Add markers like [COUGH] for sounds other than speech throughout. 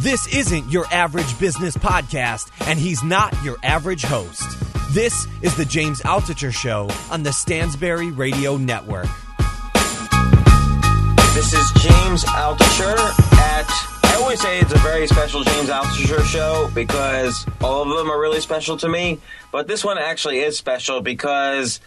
This isn't your average business podcast, and he's not your average host. This is the James Altucher Show on the Stansberry Radio Network. This is James Altucher at. I always say it's a very special James Altucher show because all of them are really special to me. But this one actually is special because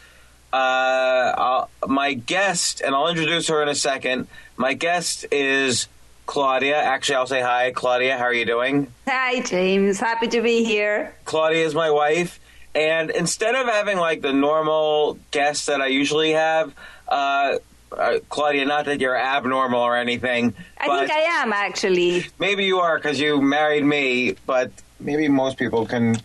uh, my guest, and I'll introduce her in a second. My guest is Claudia. Actually, I'll say hi, Claudia. How are you doing? Hi, James. Happy to be here. Claudia is my wife. And instead of having like the normal guests that I usually have, uh, uh, Claudia, not that you're abnormal or anything. I think I am actually. Maybe you are because you married me, but maybe most people can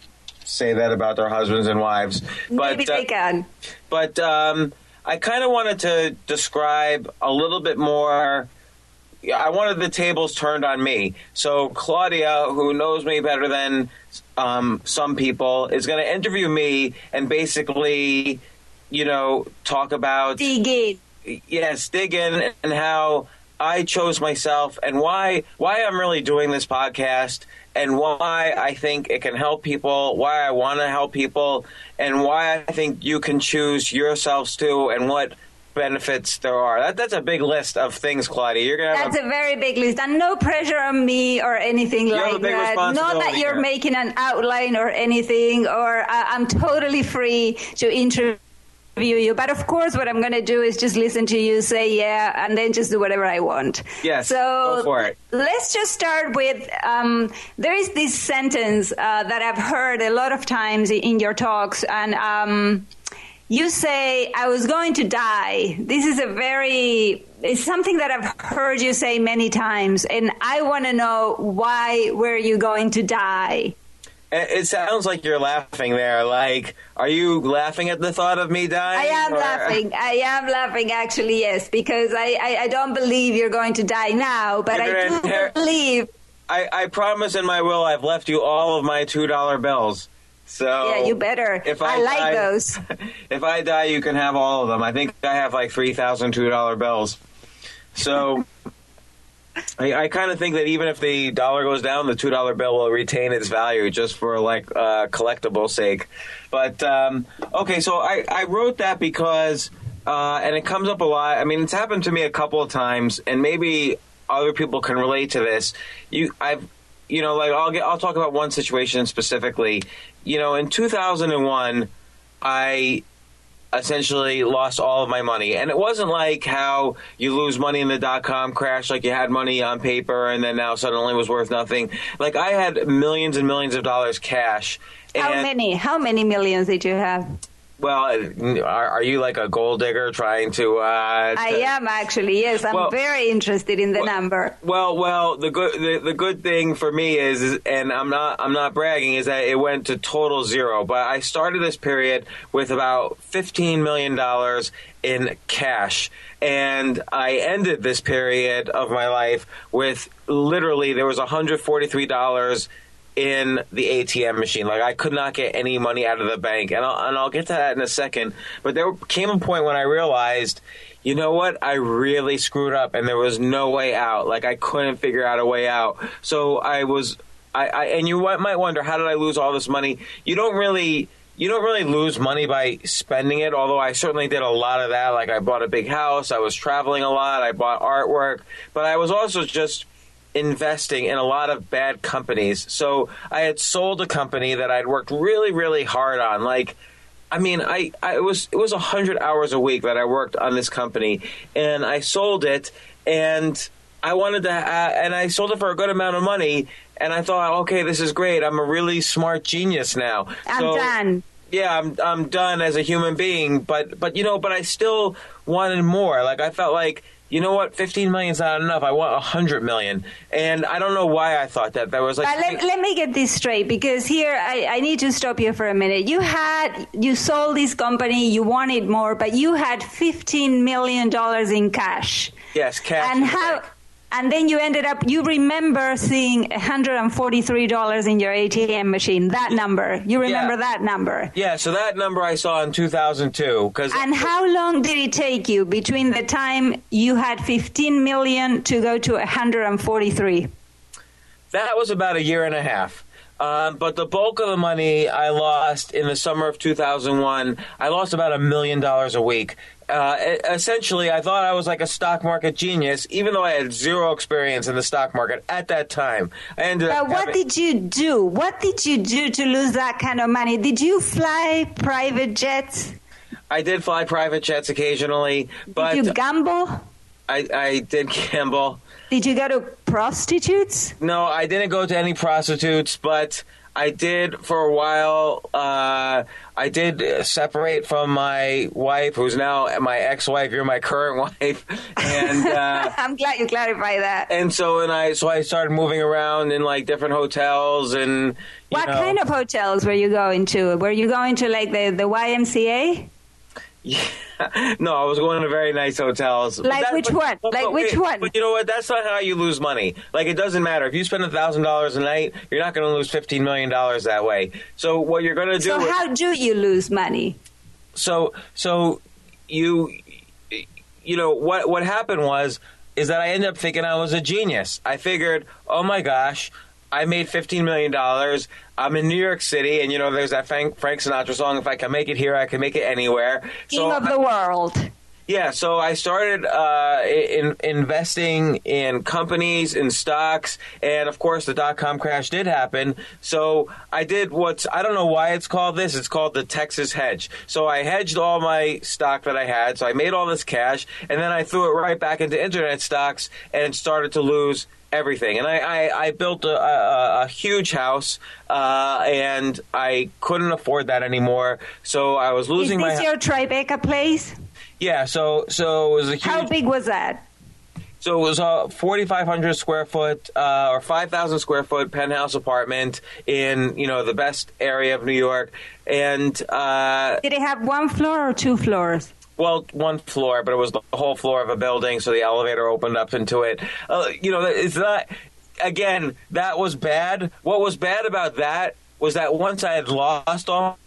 say that about their husbands and wives. But, maybe they uh, can. But um, I kind of wanted to describe a little bit more I wanted the tables turned on me. So Claudia, who knows me better than um, some people, is going to interview me and basically, you know, talk about dig in. Yes, dig in and how I chose myself and why why I'm really doing this podcast and why I think it can help people, why I want to help people, and why I think you can choose yourselves too, and what benefits there are. That, that's a big list of things, Claudia. You're gonna. That's a, a, very big list, and no pressure on me or anything like that. Not that you're here. making an outline or anything, or uh, I'm totally free to interview you. But of course, what I'm going to do is just listen to you say yeah, and then just do whatever I want. Yes. So go for it. Let's just start with um, there is this sentence uh, that I've heard a lot of times in your talks, and um, you say, I was going to die. This is a very, it's something that I've heard you say many times. And I want to know why were you going to die? It sounds like you're laughing there. Like, are you laughing at the thought of me dying? I am or? laughing. I am laughing, actually, yes, because I, I, I don't believe you're going to die now, but I do believe. I, I promise in my will I've left you all of my $2 bills. So yeah, you better. If I, I like die, those. [LAUGHS] If I die, you can have all of them. I think I have like three thousand two dollar bills. So [LAUGHS] I, I kind of think that even if the dollar goes down, the two dollar bill will retain its value just for like uh, collectible sake. But um, okay, so I, I wrote that because. Uh, and it comes up a lot. I mean, it's happened to me a couple of times, and maybe other people can relate to this. You, I've you know, like I'll get, I'll talk about one situation specifically. You know, in 2001, I essentially lost all of my money. And it wasn't like how you lose money in the dot com crash, like you had money on paper and then now suddenly was worth nothing. Like I had millions and millions of dollars cash. How many? How many millions did you have? Well, are, are, you like a gold digger trying to? Uh, I am actually. Yes, I'm well, very interested in the well, number. Well, well, the good the, the good thing for me is, is, and I'm not I'm not bragging, is that it went to total zero. But I started this period with about 15 million dollars in cash, and I ended this period of my life with literally there was 143 dollars in the ATM machine. Like I could not get any money out of the bank, and I'll, and I'll get to that in a second. But there came a point when I realized, you know what, I really screwed up, and there was no way out. Like I couldn't figure out a way out. So I was, I, I and you might wonder, how did I lose all this money? You don't really you don't really lose money by spending it, although I certainly did a lot of that. Like I bought a big house, I was traveling a lot, I bought artwork, but I was also just investing in a lot of bad companies. So I had sold a company that I'd worked really, really hard on. Like I mean, I, I it was it was a hundred hours a week that I worked on this company, and I sold it, and I wanted to, uh, and I sold it for a good amount of money, and I thought, okay, this is great. I'm a really smart genius now. I'm So- done. Yeah, I'm I'm done as a human being, but but you know, but I still wanted more. Like I felt like. You know what? Fifteen million's not enough. I want a hundred million, and I don't know why I thought that. That was like But let, let me get this straight because here I, I need to stop you for a minute. You had you sold this company, you wanted more, but you had fifteen million dollars in cash. yes, cash. and how. And then you ended up you remember seeing $143 in your ATM machine that number you remember Yeah. that number Yeah, so that number I saw in 2002 because and how long did it take you between the time you had 15 million to go to 143 that was about a year and a half. Um, but the bulk of the money I lost in the summer of 2001, I lost about a million dollars a week. Uh, essentially, I thought I was like a stock market genius, even though I had zero experience in the stock market at that time. I ended but what having- did you do what did you do to lose that kind of money did you fly private jets I did fly private jets occasionally, but did you gamble I, I did gamble. Did you go to prostitutes No, I didn't go to any prostitutes, but I did for a while. Uh, I did separate from my wife, who's now my ex-wife. You're my current [LAUGHS] wife, and uh, [LAUGHS] i'm glad you clarified that and so and I so I started moving around in like different hotels and. You What know, kind of hotels were you going to? Were you going to like the, the YMCA? [LAUGHS] no, I was going to very nice hotels. But Like which one? Like which wait, one? But you know what? That's not how you lose money. Like it doesn't matter if you spend a thousand dollars a night, you're not going to lose fifteen million dollars that way. So what you're going to do? So is- how do you lose money? so so you you know what what happened was is that I ended up thinking I was a genius. I figured, oh my gosh, I made fifteen million dollars. I'm in New York City, and you know there's that Frank, Frank Sinatra song. If I can make it here, I can make it anywhere. King so of I- the world. yeah, so I started uh, in, investing in companies, in stocks, and of course the dot com crash did happen. So I did what's I don't know why it's called this. It's called the Texas hedge. So I hedged all my stock that I had. So I made all this cash, and then I threw it right back into internet stocks and started to lose everything. And I, I, I built a, a, a huge house, uh, and I couldn't afford that anymore. So I was Is losing this my your Tribeca place? yeah. So so it was a huge. How big was that? So it was a 4,500 square foot uh, or 5,000 square foot penthouse apartment in you know the best area of New York, and uh, Did it have one floor or two floors? Well, one floor, but it was the whole floor of a building, so the elevator opened up into it. Uh, you know, it's not. Again, that was bad. What was bad about that was that once I had lost all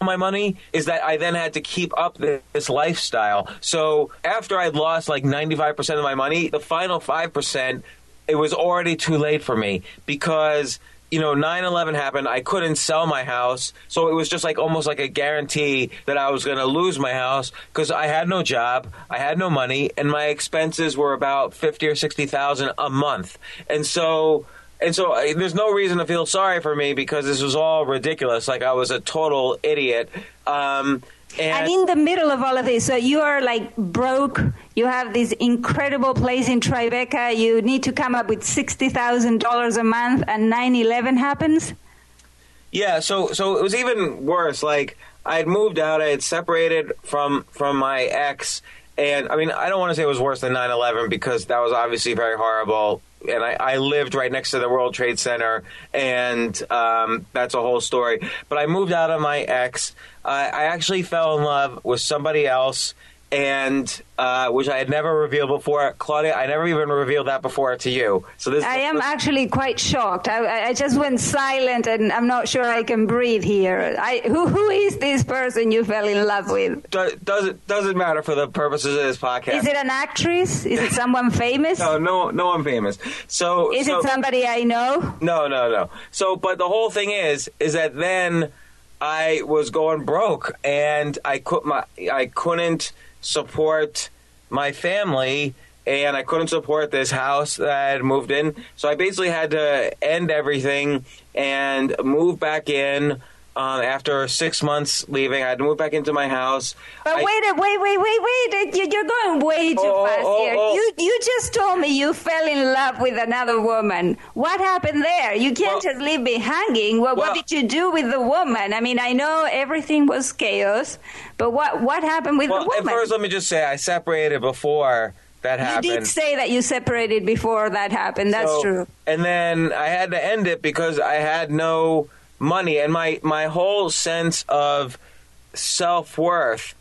my money is that I then had to keep up this lifestyle. So after I'd lost like 95% of my money, the final 5%, it was already too late for me because you know 9/11 happened, I couldn't sell my house. So it was just like almost like a guarantee that I was going to lose my house cuz I had no job, I had no money and my expenses were about 50 or 60,000 a month. And so and so there's no reason to feel sorry for me because this was all ridiculous. Like I was a total idiot. Um, And in the middle of all of this, so you are like broke. You have this incredible place in Tribeca. You need to come up with sixty thousand dollars a month, and 9/11 happens. Yeah, so so it was even worse. Like I had moved out, I had separated from from my ex, and I mean I don't want to say it was worse than 9/11 because that was obviously very horrible. And I, I lived right next to the World Trade Center, and um, that's a whole story. But I moved out of my ex. I I actually fell in love with somebody else, and uh, which I had never revealed before. Claudia, I never even revealed that before to you. So this I am actually quite shocked. I, I just went silent, and I'm not sure I can breathe here. I, who who is this person you fell in love with? do- doesn't doesn't matter for the purposes of this podcast. Is it an actress? Is it someone famous? [LAUGHS] No, no, no one famous. So Is so, it somebody I know? No, no, no. So, but the whole thing is, is that then I was going broke, and I could my I couldn't support my family, and I couldn't support this house that I had moved in. So I basically had to end everything and move back in. Um, after six months leaving, I had to move back into my house. But I- wait, a- wait, wait, wait, wait! You- You're going way too Oh, fast oh, here. oh. You you just told me you fell in love with another woman. What happened there? You can't Well- just leave me hanging. What, Well- what did you do with the woman? I mean, I know everything was chaos, but what what happened with well, the at woman? first, let me just say I separated before that happened. you did say that you separated before that happened. That's So- true. And then I had to end it because I had no money, and my my whole sense of self worth.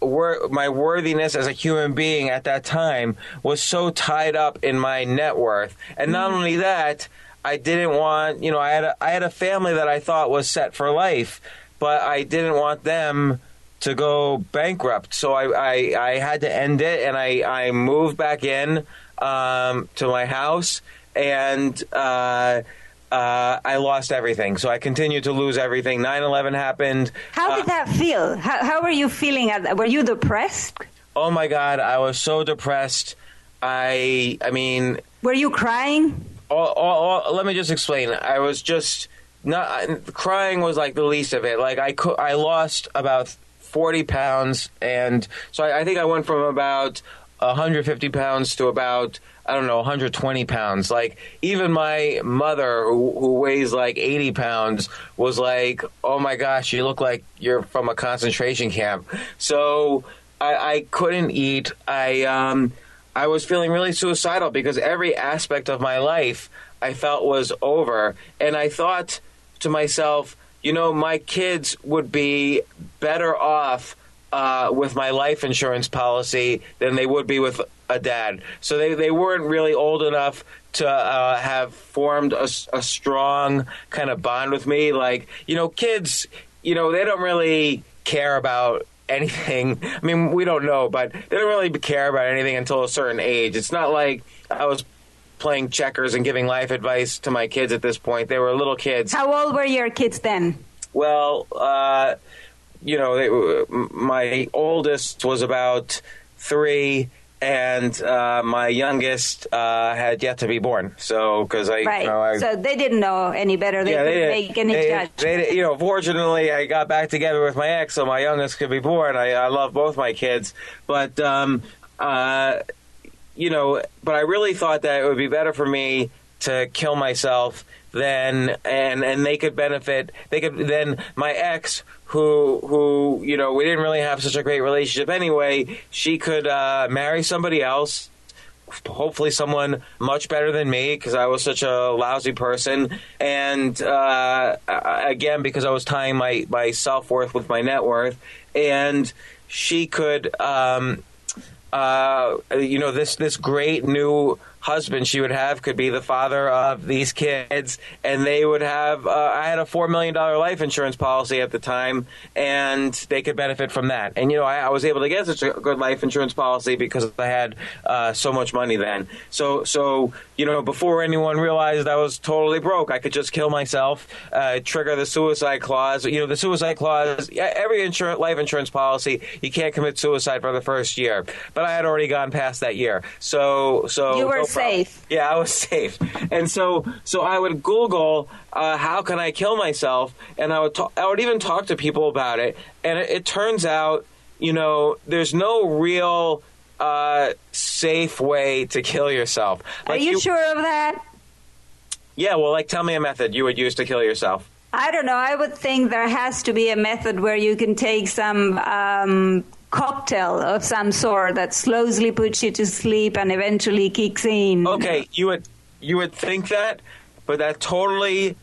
Wor- my worthiness as a human being at that time was so tied up in my net worth, and not only that, I didn't want you know I had a, I had a family that I thought was set for life, but I didn't want them to go bankrupt. So I, I, I had to end it, and I, I moved back in um, to my house, and uh, uh, I lost everything. So I continued to lose everything. 9-11 happened. How Uh, did that feel? How, how were you feeling? At? Were you depressed? oh my God, I was so depressed. I I mean, Were you crying? all, all, all, let me just explain. I was just not crying was like the least of it. Like I cou- I lost about forty pounds, and so I, I think I went from about 150 pounds to about I don't know 120 pounds. Like even my mother, who, who weighs like 80 pounds, was like, "Oh my gosh, you look like you're from a concentration camp." So I, I couldn't eat. I um. I was feeling really suicidal because every aspect of my life I felt was over. And I thought to myself, you know, my kids would be better off uh, with my life insurance policy than they would be with a dad. So they, they weren't really old enough to uh, have formed a strong kind of bond with me. Like, you know, kids, you know, they don't really care about anything. I mean, we don't know, but they don't really care about anything until a certain age. It's not like I was playing checkers and giving life advice to my kids at this point. They were little kids. How old were your kids then? Well, uh, you know, they, my oldest was about three, and uh, my youngest uh, had yet to be born. So, because I, Right. you know, I, so they didn't know any better. They yeah, couldn't they, make any they, judgment. they- you know, fortunately, I got back together with my ex, so my youngest could be born. I, I love both my kids, but um, uh, you know, but I really thought that it would be better for me to kill myself than and and they could benefit. They could then my ex. Who, who, you know, we didn't really have such a great relationship anyway. She could uh, marry somebody else, hopefully someone much better than me because I was such a lousy person. And uh, again, because I was tying my, my self worth with my net worth. And she could, um, uh, you know, this, this great new husband she would have could be the father of these kids and they would have uh, i had a $4 million life insurance policy at the time and they could benefit from that. And you know i, I was able to get such a good life insurance policy because i had uh, so much money then. So so you know before anyone realized i was totally broke i could just kill myself uh, trigger the suicide clause. You know the suicide clause every insurance life insurance policy you can't commit suicide for the first year. But i had already gone past that year. So so You were. Safe. Yeah, I was safe, and so so I would Google uh, how can I kill myself, and I would ta- I would even talk to people about it, and it, it turns out you know there's no real uh, safe way to kill yourself. Are you, sure of that? Yeah, well, like tell me a method you would use to kill yourself. I don't know. I would think there has to be a method where you can take some um, cocktail of some sort that slowly puts you to sleep and eventually kicks in. Okay, you would you would think that, but that totally.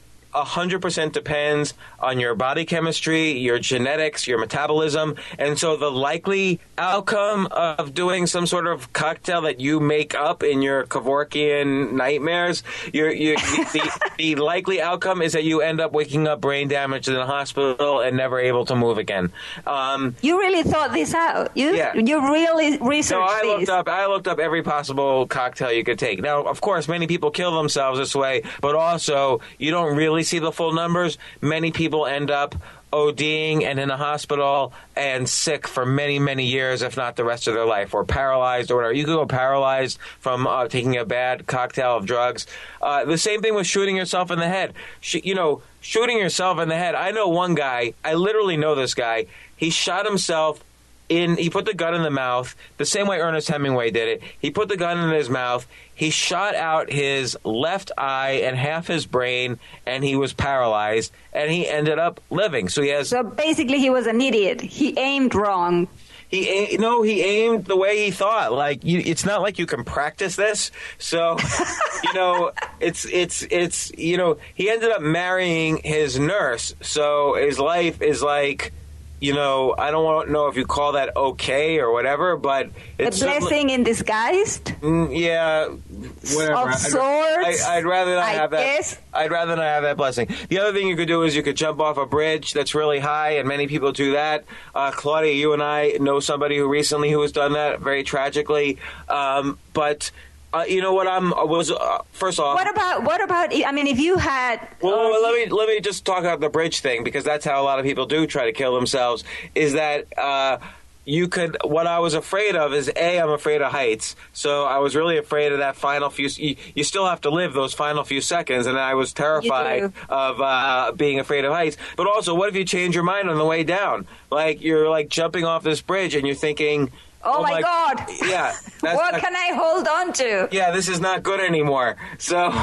100% depends on your body chemistry, your genetics, your metabolism. And so the likely outcome of doing some sort of cocktail that you make up in your Kevorkian nightmares, your, your, the, [LAUGHS] the likely outcome is that you end up waking up brain damaged in the hospital and never able to move again. Um, You really thought this out. You Yeah. you really researched so I this. looked up. I looked up every possible cocktail you could take. Now, of course, many people kill themselves this way, but also you don't really see the full numbers. Many people end up ODing and in a hospital and sick for many, many years, if not the rest of their life, or paralyzed or whatever. You could go paralyzed from uh, taking a bad cocktail of drugs. Uh, the same thing with shooting yourself in the head. Sh- you know, shooting yourself in the head. I know one guy, I literally know this guy. He shot himself in he put the gun in the mouth the same way Ernest Hemingway did it. He put the gun in his mouth. He shot out his left eye and half his brain, and he was paralyzed. And he ended up living. So he has. So basically, he was an idiot. He aimed wrong. He no, he aimed the way he thought. Like you, it's not like you can practice this. So, [LAUGHS] you know, it's it's it's you know, he ended up marrying his nurse. So his life is like you know, I don't know if you call that okay or whatever, but it's a blessing in disguise. Mm, yeah, whatever. Of I'd, sorts. I, would rather not I have that. I'd rather not have that blessing. The other thing you could do is you could jump off a bridge that's really high, and many people do that. Uh, Claudia, you and I know somebody who recently who has done that very tragically, um, but. Uh, you know what? I'm was uh, first off. What about what about? I mean, if you had. Well, uh, let me let me just talk about the bridge thing because that's how a lot of people do try to kill themselves. Is that uh, you could what i was afraid of is a i'm afraid of heights so i was really afraid of that final few you, you still have to live those final few seconds and i was terrified of uh, being afraid of heights but also what if you change your mind on the way down like you're like jumping off this bridge and you're thinking Oh, oh my, my, God! Yeah, [LAUGHS] what not, can I hold on to? Yeah, this is not good anymore. So,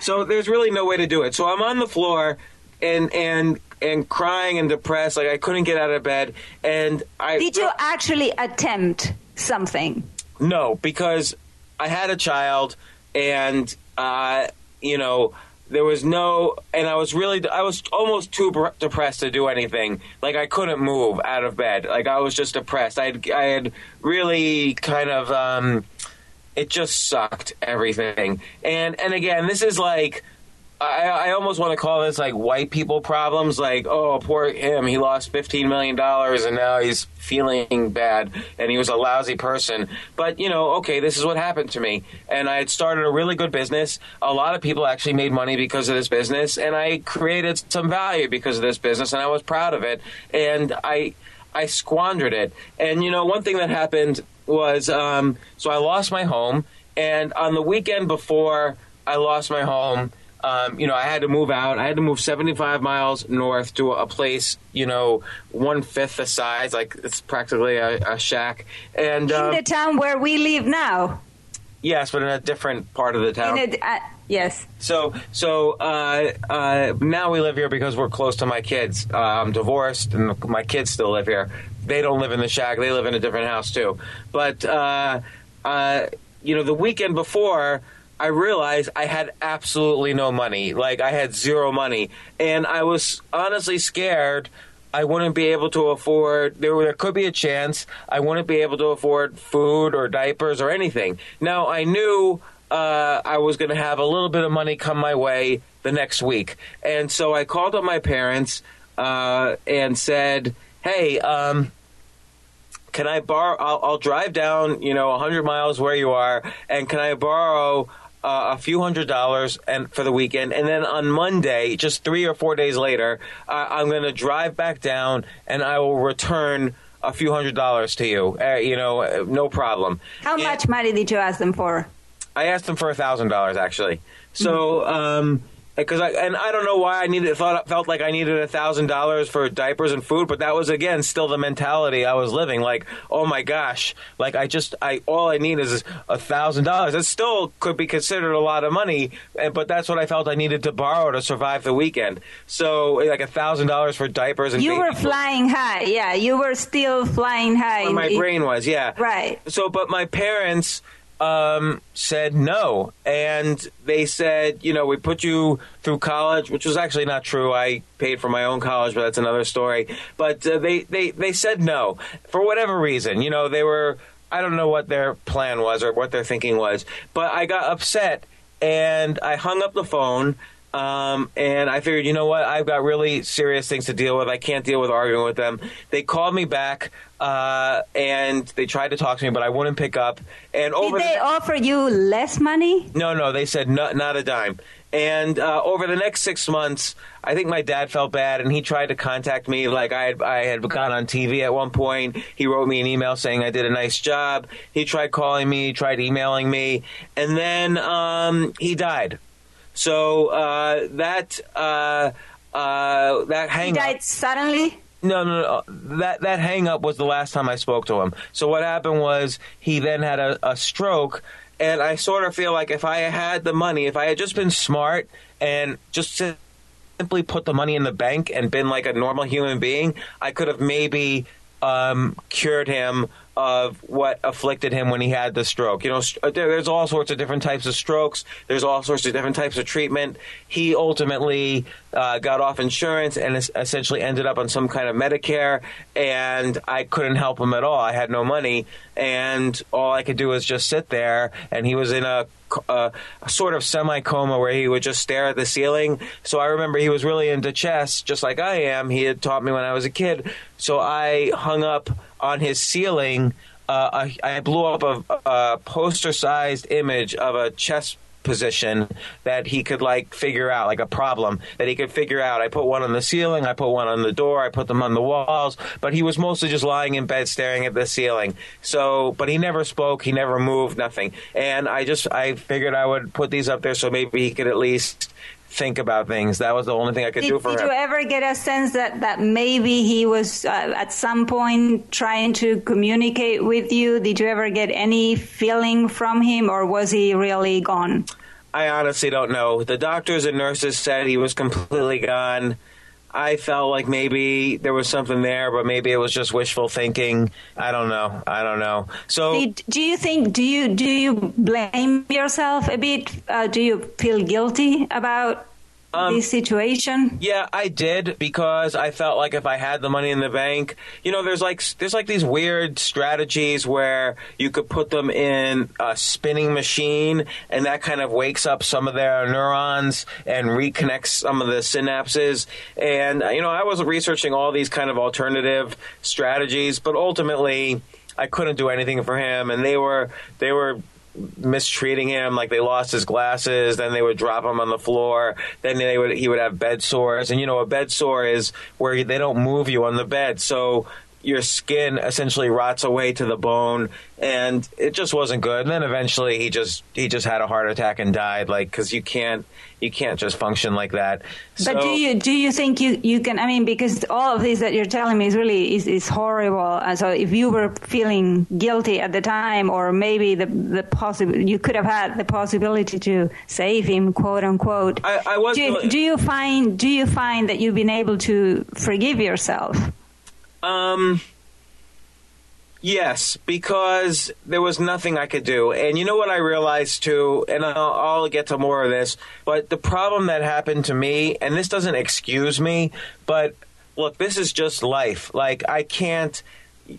so there's really no way to do it. So I'm on the floor, and and and crying and depressed. Like I couldn't get out of bed. And I did you actually attempt something? No, because I had a child, and uh, you know there was no and i was really i was almost too depressed to do anything. Like i couldn't move out of bed. Like i was just depressed. I had, I had really kind of um it just sucked everything. And and again this is like I, I almost want to call this like white people problems. Like, oh, poor him. He lost $15 million and now he's feeling bad and he was a lousy person. But, you know, okay, this is what happened to me. And I had started a really good business. A lot of people actually made money because of this business. And I created some value because of this business and I was proud of it. And I, I squandered it. And, you know, one thing that happened was um, so I lost my home. And on the weekend before I lost my home, um, you know, I had to move out. I had to move 75 miles north to a place, you know, one fifth the size, like it's practically a, a shack. And um, in the town where we live now. Yes, but in a different part of the town. A, uh, yes. So, so uh, uh, now we live here because we're close to my kids. Uh, I'm divorced, and my kids still live here. They don't live in the shack; they live in a different house too. But uh, uh, you know, the weekend before. I realized I had absolutely no money. Like I had zero money, and I was honestly scared. I wouldn't be able to afford. There, there could be a chance I wouldn't be able to afford food or diapers or anything. Now I knew uh, I was going to have a little bit of money come my way the next week, and so I called up my parents uh, and said, "Hey, um, can I borrow? I'll, I'll, drive down, you know, 100 miles where you are, and can I borrow uh, a few hundred dollars and for the weekend, and then on Monday, just three or four days later, uh, I'm going to drive back down and I will return a few hundred dollars to you. Uh, you know, no problem. How and much money did you ask them for? I asked them for a thousand dollars actually. So. Mm-hmm. Um, because I and I don't know why I needed thought felt like I needed a thousand dollars for diapers and food, but that was again still the mentality I was living. Like, oh my gosh, like I just I all I need is a thousand dollars. That still could be considered a lot of money, but that's what I felt I needed to borrow to survive the weekend. So like a thousand dollars for diapers and you were flying high, yeah. You were still flying high. my brain was, yeah, right. So, but my parents um, said no. And they said, you know, we put you through college, which was actually not true. I paid for my own college, but that's another story. But uh, they, they, they said no for whatever reason. You know, they were, I don't know what their plan was or what their thinking was. But I got upset and I hung up the phone. Um, and I figured, you know what? I've got really serious things to deal with. I can't deal with arguing with them. They called me back uh, and they tried to talk to me, but I wouldn't pick up. And over did they the, offer you less money? No, no. They said no, not a dime. And uh, over the next six months, I think my dad felt bad, and he tried to contact me. Like I had, I had gone on TV at one point. He wrote me an email saying I did a nice job. He tried calling me, tried emailing me, and then um, he died. So uh, that uh, uh, that hang He died suddenly. no, no, no. That that hang up was the last time I spoke to him. So what happened was he then had a, a stroke, and I sort of feel like if I had the money, if I had just been smart and just simply put the money in the bank and been like a normal human being, I could have maybe um, cured him of what afflicted him when he had the stroke. You know, uh, there- there's all sorts of different types of strokes. There's all sorts of different types of treatment. He ultimately uh, got off insurance and essentially ended up on some kind of Medicare, and I couldn't help him at all. I had no money, and all I could do was just sit there. And he was in a a, a sort of semi coma where he would just stare at the ceiling. So I remember he was really into chess, just like I am. He had taught me when I was a kid. So I hung up on his ceiling. Uh, I, I blew up a, a poster sized image of a chess position that he could like figure out like a problem that he could figure out i put one on the ceiling i put one on the door i put them on the walls but he was mostly just lying in bed staring at the ceiling so but he never spoke he never moved nothing and i just i figured i would put these up there so maybe he could at least think about things that was the only thing i could Did, do for him. did you ever get a sense that, that maybe he was uh, at some point trying to communicate with you? Did you ever get any feeling from him, or was he really gone? I honestly don't know. The doctors and nurses said he was completely gone. I felt like maybe there was something there, but maybe it was just wishful thinking. I don't know. I don't know. So do you think do you do you blame yourself a bit? Uh, do you feel guilty about Um, this situation? Yeah, I did because I felt like if I had the money in the bank, you know, there's like there's like these weird strategies where you could put them in a spinning machine and that kind of wakes up some of their neurons and reconnects some of the synapses. And uh, you know, I was researching all these kind of alternative strategies, but ultimately I couldn't do anything for him and they were they were mistreating him like they lost his glasses then they would drop him on the floor then they would he would have bed sores and you know a bed sore is where they don't move you on the bed. So your skin essentially rots away to the bone and it just wasn't good and then eventually he just he just had a heart attack and died like cuz you can't you can't just function like that But do you do you think you, you can? I mean, because all of this that you're telling me is really is, is horrible. And so, if you were feeling guilty at the time, or maybe the the possible, you could have had the possibility to save him, quote unquote. I- I was Do do you find do you find that you've been able to forgive yourself? Um. Yes, because there was nothing I could do. And you know what I realized too, and I'll, I'll get to more of this, but the problem that happened to me, and this doesn't excuse me, but look, this is just life. Like, I can't,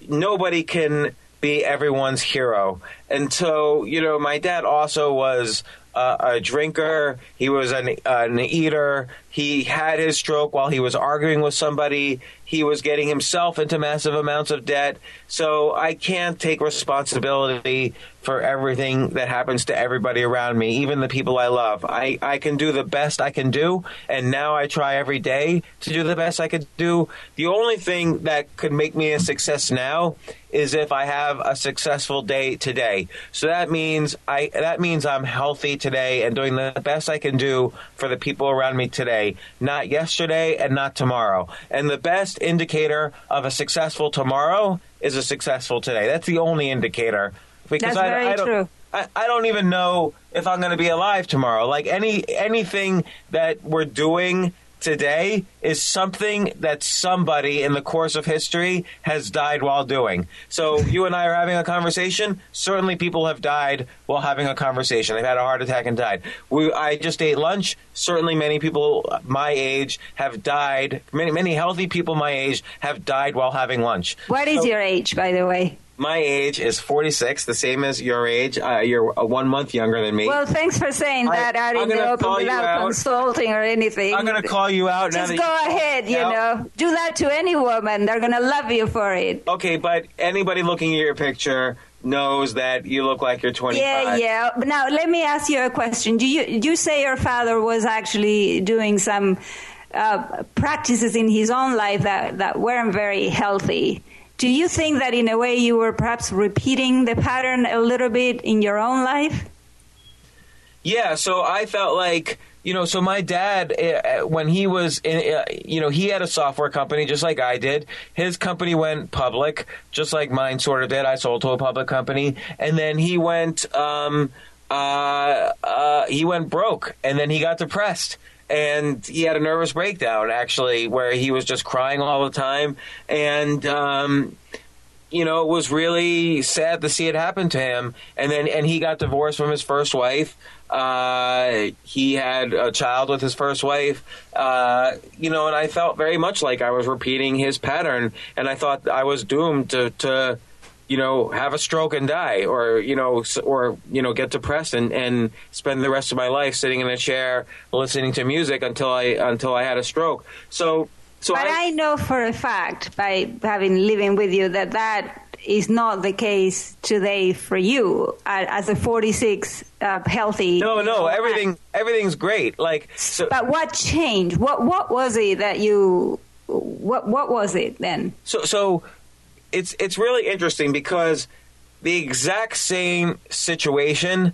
nobody can be everyone's hero. And so, you know, my dad also was uh, a drinker. He was an, an eater. He had his stroke while he was arguing with somebody. He was getting himself into massive amounts of debt. So I can't take responsibility for everything that happens to everybody around me, even the people I love. I, I can do the best I can do, and now I try every day to do the best I could do. The only thing that could make me a success now is if I have a successful day today. So that means I that means I'm healthy today and doing the best I can do for the people around me today, not yesterday and not tomorrow. And the best indicator of a successful tomorrow is a successful today. That's the only indicator. Because That's I, very I don't, true. I, I don't even know if I'm going to be alive tomorrow. Like any anything that we're doing today is something that somebody in the course of history has died while doing. So you and I are having a conversation. Certainly, people have died while having a conversation. They've had a heart attack and died. We, I just ate lunch. Certainly, many people my age have died. Many many healthy people my age have died while having lunch. What is your age, by the way? My age is 46, the same as your age. Uh, you're uh, one month younger than me. Well, thanks for saying I- that out I'm in the open without out. consulting or anything. I'm going to call you out Just go you- ahead, you Now- know. Do that to any woman. They're going to love you for it. Okay, but anybody looking at your picture knows that you look like you're 25. Yeah, yeah. Now let me ask you a question. Do you you say your father was actually doing some uh, practices in his own life that that weren't very healthy? Do you think that in a way you were perhaps repeating the pattern a little bit in your own life? Yeah, so I felt like you know, so my dad, uh, when he was in, uh, you know, he had a software company just like I did. His company went public, just like mine sort of did. I sold to a public company, and then he went, um, uh, uh, he went broke, and then he got depressed. And he had a nervous breakdown, actually, where he was just crying all the time. And, um, you know, it was really sad to see it happen to him. And then, and he got divorced from his first wife. Uh, he had a child with his first wife, uh, you know, and I felt very much like I was repeating his pattern, and I thought I was doomed to, to you know, have a stroke and die, or you know, or you know, get depressed and, and spend the rest of my life sitting in a chair listening to music until I until I had a stroke. So, so but I, I know for a fact by having living with you that that is not the case today for you as a 46 uh, healthy. No, no, everything man. everything's great. Like, so, but what changed? What what was it that you? What what was it then? So so, it's it's really interesting because the exact same situation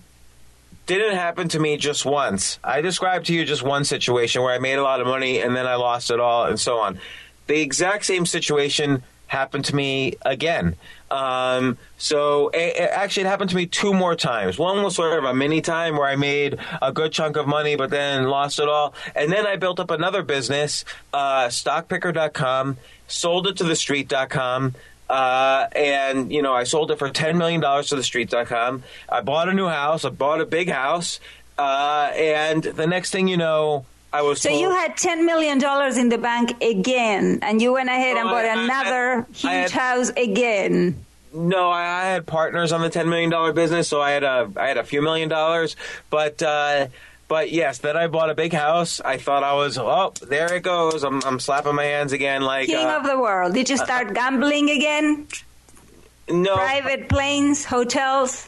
didn't happen to me just once. I described to you just one situation where I made a lot of money and then I lost it all and so on. The exact same situation happened to me again. Um, so it, it actually, it happened to me two more times. One was sort of a mini time where I made a good chunk of money, but then lost it all. And then I built up another business, uh, Stockpickr.com, sold it to TheStreet.com. Uh, and you know, I sold it for ten million dollars to TheStreet.com. I bought a new house. I bought a big house. Uh, and the next thing you know, I was. So told, you had ten million dollars in the bank again, and you went ahead and bought I, another I, huge had, house again. No, I, had partners on the ten million dollar business, so I had a I had a few million dollars, but. Uh, but yes, then I bought a big house. I thought I was, oh, there it goes. I'm, I'm slapping my hands again, like king uh, of the world. Did you start uh, gambling again? No. Private planes, hotels.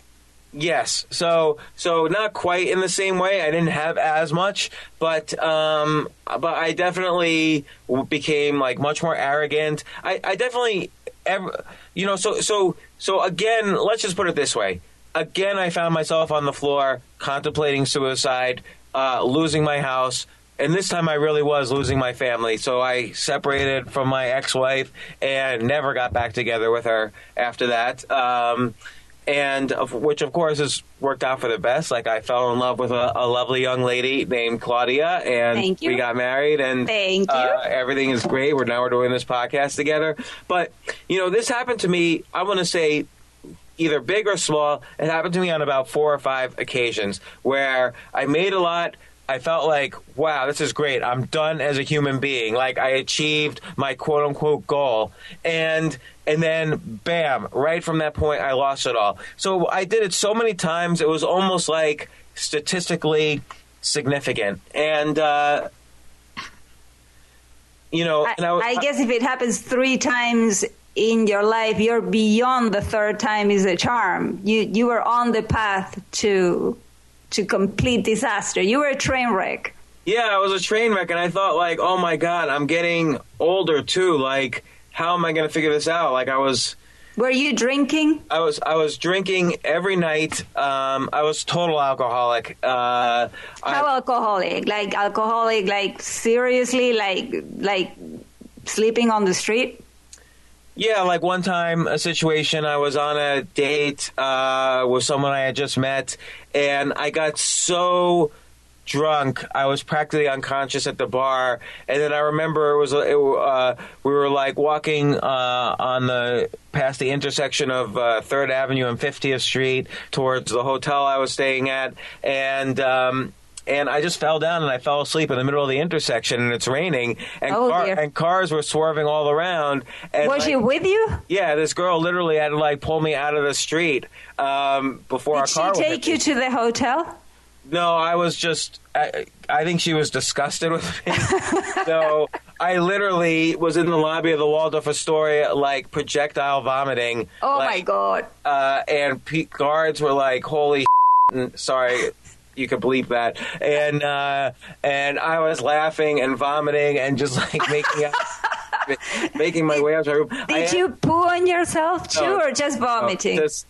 Yes. So so not quite in the same way. I didn't have as much, but um, but I definitely became like much more arrogant. I, I definitely, ever, you know. So so so again, let's just put it this way. Again, I found myself on the floor contemplating suicide, uh, losing my house. And this time I really was losing my family. So I separated from my ex wife and never got back together with her after that. Um, and of, which of course has worked out for the best. Like I fell in love with a, a lovely young lady named Claudia, and we got married, and Thank you. Uh, everything is great. We're now we're doing this podcast together. But you know, this happened to me. I want to say. Either big or small, it happened to me on about four or five occasions where I made a lot, I felt like, wow, this is great. I'm done as a human being. Like I achieved my quote unquote goal. And and then bam, right from that point I lost it all. So I did it so many times it was almost like statistically significant. And uh you know, I, I, I guess if it happens three times in your life, you're beyond the third time is a charm. You you were on the path to to complete disaster. You were a train wreck. Yeah, I was a train wreck, and I thought like, oh my god, I'm getting older too. Like, how am I going to figure this out? Like, I was. Were you drinking? I was. I was drinking every night. Um, I was total alcoholic. Uh, how I, alcoholic? Like alcoholic? Like seriously? Like like sleeping on the street? Yeah, like one time, a situation, I was on a date uh, with someone I had just met, and I got so drunk. I was practically unconscious at the bar, and then I remember it was it, uh, we were like walking uh, on the past the intersection of uh, Third Avenue and Fiftieth Street towards the hotel I was staying at, and. Um, and I just fell down and I fell asleep in the middle of the intersection and it's raining and, oh, car- and cars were swerving all around. And was like, she with you? Yeah, this girl literally had to like pull me out of the street um, before Did our car. Did she take you to the hotel? No, I was just. I, I think she was disgusted with me. [LAUGHS] so I literally was in the lobby of the Waldorf Astoria, like projectile vomiting. Oh like, my god. Uh, and pe- guards were like, "Holy, sorry." You could bleep that, and uh, and I was laughing and vomiting and just like making out, [LAUGHS] making my way out to my room. Did had- you poo on yourself too, No, or just vomiting? no, just-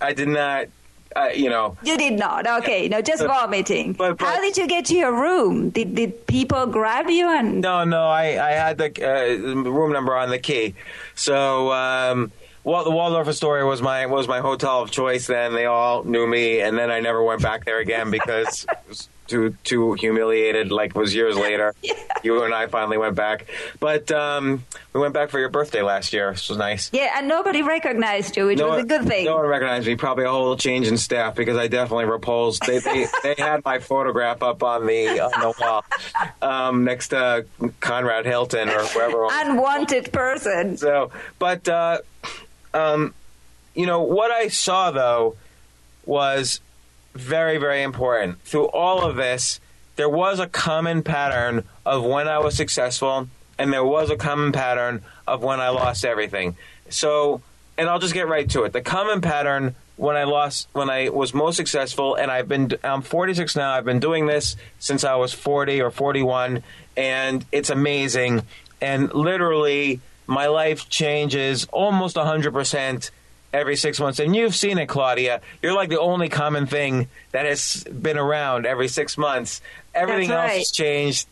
I did not. Uh, you know, you did not. Okay, no, just vomiting. But- but- How did you get to your room? Did did people grab you and? No, no, I, I had the uh, room number on the key. So, um, well, the Waldorf Astoria was my was my hotel of choice. Then they all knew me, and then I never went back there again because [LAUGHS] I was too too humiliated. Like it was years later, [LAUGHS] you and I finally went back. But um, we went back for your birthday last year, which was nice. Yeah, and nobody recognized you, which No was a one- good thing. No one recognized me. Probably a whole change in staff because I definitely repulsed. They they, [LAUGHS] they had my photograph up on the on the wall um, next to Conrad Hilton or whoever. Unwanted person. So, but uh, um, you know what I saw though was very very important. Through all of this, there was a common pattern of when I was successful, and there was a common pattern of when I lost everything. So, and I'll just get right to it. The common pattern when I lost, when I was most successful, and I've been, I'm 46 now. I've been doing this since I was 40 or 41, and it's amazing. And literally, my life changes almost 100 percent every six months. And you've seen it, Claudia. You're like the only common thing that has been around every six months. Everything That's else has changed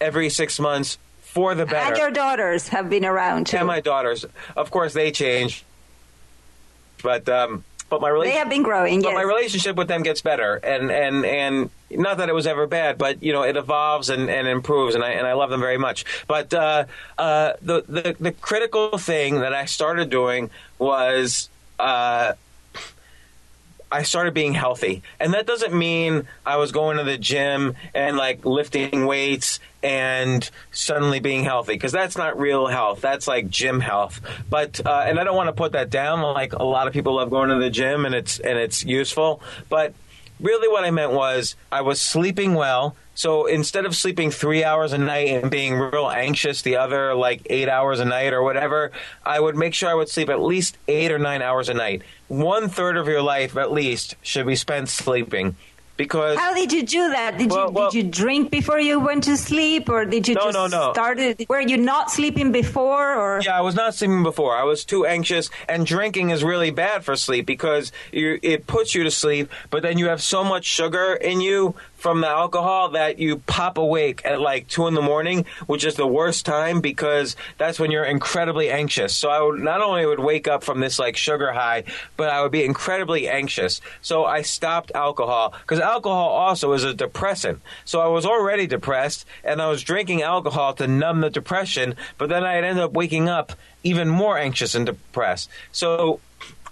every six months for the better. And your daughters have been around too. And my daughters, of course, they change. But um, but my relationship they have been growing. but Yes. my relationship with them gets better, and and and not that it was ever bad, but you know it evolves and, and improves, and I and I love them very much. But uh, uh, the, the the critical thing that I started doing was. Uh, I started being healthy. And that doesn't mean I was going to the gym and like lifting weights and suddenly being healthy because that's not real health. That's like gym health. But uh, and I don't want to put that down. Like a lot of people love going to the gym and it's and it's useful. But really, what I meant was I was sleeping well. So instead of sleeping three hours a night and being real anxious the other like eight hours a night or whatever, I would make sure I would sleep at least eight or nine hours a night. One third of your life at least should be spent sleeping. Because How did you do that? Did Well, you well- did you drink before you went to sleep, or did you No, just no, no. started? Were you not sleeping before, or Yeah, I was not sleeping before. I was too anxious, and drinking is really bad for sleep because you, it puts you to sleep, but then you have so much sugar in you from the alcohol that you pop awake at like two in the morning, which is the worst time because that's when you're incredibly anxious. So I would not only would wake up from this like sugar high, but I would be incredibly anxious. So I stopped alcohol because alcohol also is a depressant. So I was already depressed, and I was drinking alcohol to numb the depression, but then I'd end up waking up even more anxious and depressed. So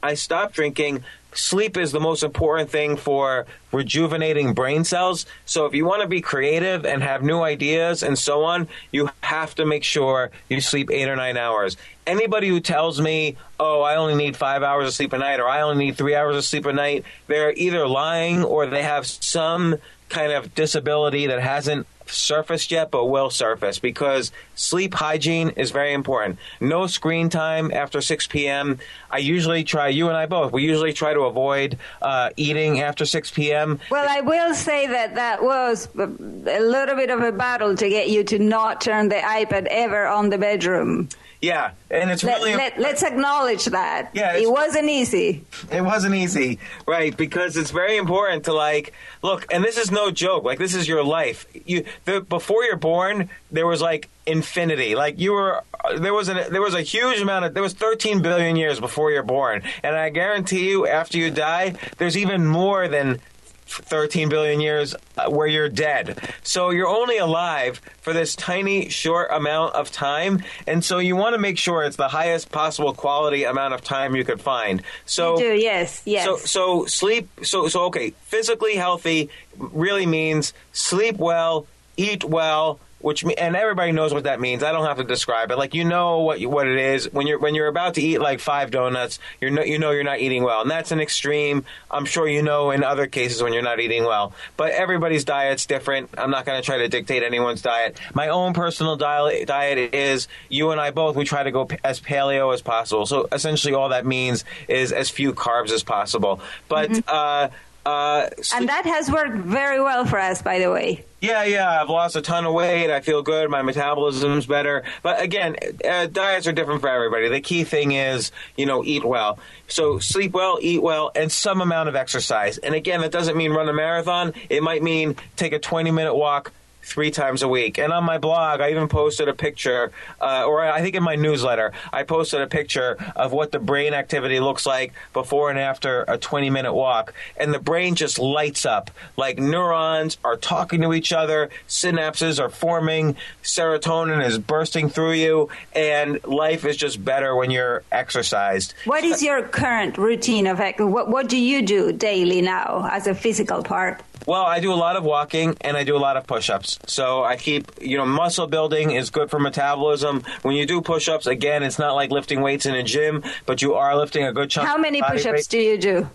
I stopped drinking. Sleep is the most important thing for rejuvenating brain cells. So if you want to be creative and have new ideas and so on, you have to make sure you sleep eight or nine hours. Anybody who tells me, oh, I only need five hours of sleep a night or I only need three hours of sleep a night, they're either lying or they have some kind of disability that hasn't surfaced yet but will surface because sleep hygiene is very important. No screen time after 6 p.m. I usually try, you and I both, we usually try to avoid uh, eating after 6 p.m. Well, I will say that that was a a little bit of a battle to get you to not turn the iPad ever on the bedroom. Yeah, and it's Let, really let, let's acknowledge that. Yeah, it wasn't easy. It wasn't easy, right? Because it's very important to like look, and this is no joke. Like this is your life. You the, before you're born, there was like infinity. Like you were there was a there was a huge amount of there was 13 billion years before you're born, and I guarantee you, after you die, there's even more than 13 billion years uh, where you're dead. So you're only alive for this tiny, short amount of time. And so you want to make sure it's the highest possible quality amount of time you could find. So, do, yes, yes. so, so sleep, so, so, okay, physically healthy really means sleep well, eat well, which me- and everybody knows what that means. I don't have to describe it. Like you know what you, what it is when you're when you're about to eat like five donuts. You're no, you know you're not eating well, and that's an extreme. I'm sure you know in other cases when you're not eating well. But everybody's diet's different. I'm not going to try to dictate anyone's diet. My own personal diet diet is you and I both. We try to go p- as paleo as possible. So essentially, all that means is as few carbs as possible. But uh, uh, And that has worked very well for us, by the way. yeah, yeah, I've lost a ton of weight. I feel good. My metabolism's better. But again, uh, diets are different for everybody. The key thing is, you know, eat well. So sleep well, eat well, and some amount of exercise. And again, that doesn't mean run a marathon. It might mean take a 20 minute walk three times a week. And on my blog, I even posted a picture, uh, or I think in my newsletter, I posted a picture of what the brain activity looks like before and after a 20 minute walk. And the brain just lights up. Like neurons are talking to each other, synapses are forming, serotonin is bursting through you, and life is just better when you're exercised. What is your current routine of what what do you do daily now as a physical part? Well, I do a lot of walking and I do a lot of push ups. So I keep, you know, muscle building is good for metabolism. When you do push ups, again, it's not like lifting weights in a gym, but you are lifting a good chunk. How many push-ups do you do?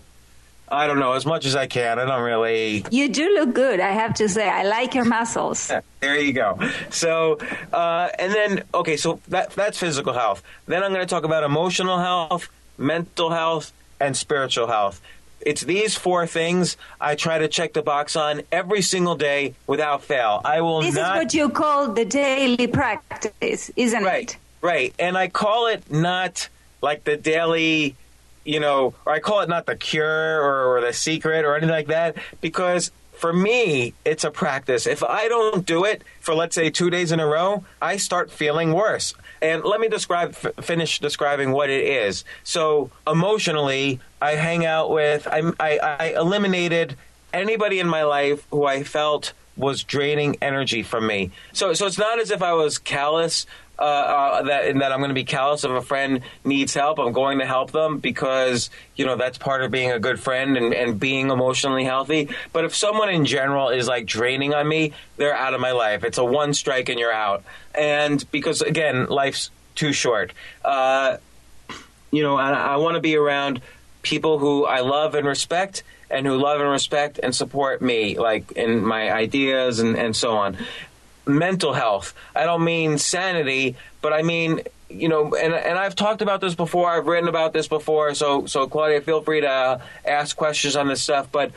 I don't know, as much as I can. I don't really. You do look good, I have to say. I like your muscles. There you go. So, uh, and then, okay, so that, that's physical health. Then I'm going to talk about emotional health, mental health, and spiritual health. It's these four things I try to check the box on every single day without fail. I will This not. is what you call the daily practice, isn't Right, it? right. And I call it not like the daily, you know, or I call it not the cure or, or the secret or anything like that because for me, it's a practice. If I don't do it for, let's say, two days in a row, I start feeling worse. And let me describe, f- finish describing what it is. So emotionally, I hang out with, I, I, I eliminated anybody in my life who I felt was draining energy from me. So, so it's not as if I was callous. Uh, uh, that that I'm going to be callous if a friend needs help. I'm going to help them because you know that's part of being a good friend and, and being emotionally healthy. But if someone in general is like draining on me, they're out of my life. It's a one strike and you're out. And because again, life's too short. Uh, you know, I, I want to be around people who I love and respect and who love and respect and support me, like in my ideas and, and so on. Mental health. I don't mean sanity, but I mean, you know, and, and I've talked about this before. I've written about this before. So, so Claudia, feel free to ask questions on this stuff. But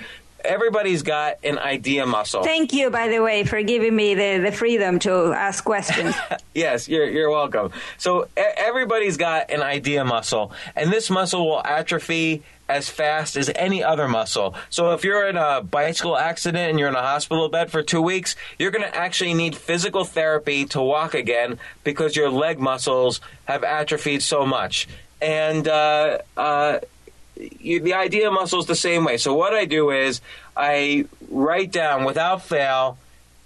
everybody's got an idea muscle. Thank you, by the way, for giving me the, the freedom to ask questions. [LAUGHS] Yes, you're you're welcome. So everybody's got an idea muscle, and this muscle will atrophy as fast as any other muscle. So if you're in a bicycle accident and you're in a hospital bed for two weeks, you're going to actually need physical therapy to walk again because your leg muscles have atrophied so much. And uh, uh, you, the idea muscle is the same way. So what I do is I write down without fail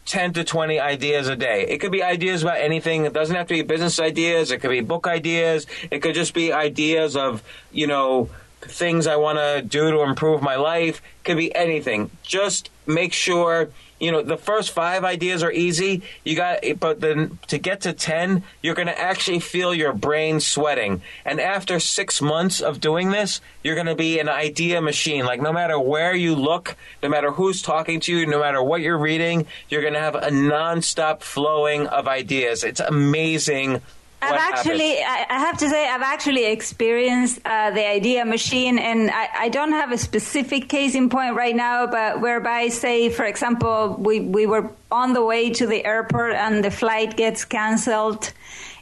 10 to 20 ideas a day. It could be ideas about anything. It doesn't have to be business ideas. It could be book ideas. It could just be ideas of, you know, things I want to do to improve my life. Could be anything. Just make sure, you know, the first five ideas are easy. You got, but then to get to 10, you're going to actually feel your brain sweating. And after six months of doing this, you're going to be an idea machine. Like no matter where you look, no matter who's talking to you, no matter what you're reading, you're going to have a nonstop flowing of ideas. It's amazing. I've actually, happens. I have to say, I've actually experienced uh, the idea machine, and I, I don't have a specific case in point right now, but whereby, say, for example, we, we were on the way to the airport and the flight gets cancelled.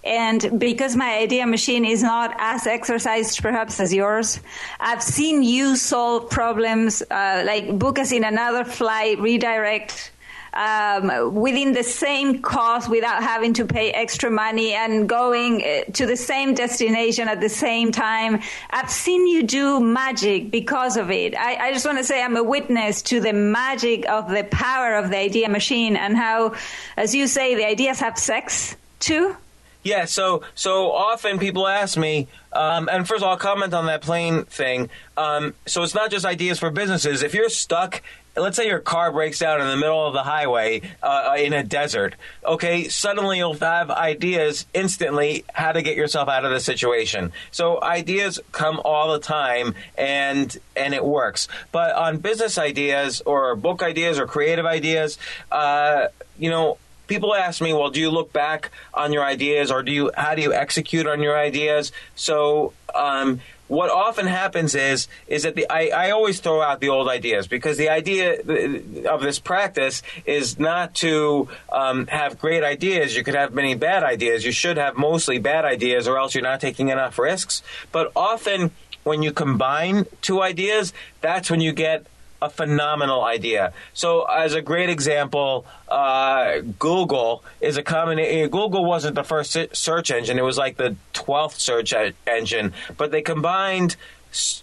And because my idea machine is not as exercised perhaps as yours, I've seen you solve problems, uh, like book us in another flight, redirect um, within the same cost without having to pay extra money and going uh, to the same destination at the same time. I've seen you do magic because of it. I, I just want to say I'm a witness to the magic of the power of the idea machine and how, as you say, the ideas have sex too. Yeah, so so often people ask me, um, and first of all, I'll comment on that plane thing. Um, so it's not just ideas for businesses. If you're stuck, let's say your car breaks down in the middle of the highway uh, in a desert, okay, suddenly you'll have ideas instantly how to get yourself out of the situation. So ideas come all the time, and and it works. But on business ideas or book ideas or creative ideas, uh, you know people ask me, well, do you look back on your ideas or do you how do you execute on your ideas? So um, what often happens is is that the I, I always throw out the old ideas because the idea of this practice is not to um, have great ideas. You could have many bad ideas. You should have mostly bad ideas, or else you're not taking enough risks. But often when you combine two ideas, that's when you get a phenomenal idea. So, as a great example, uh, Google is a common. Eh, Google wasn't the first search engine; it was like the twelfth search engine. But they combined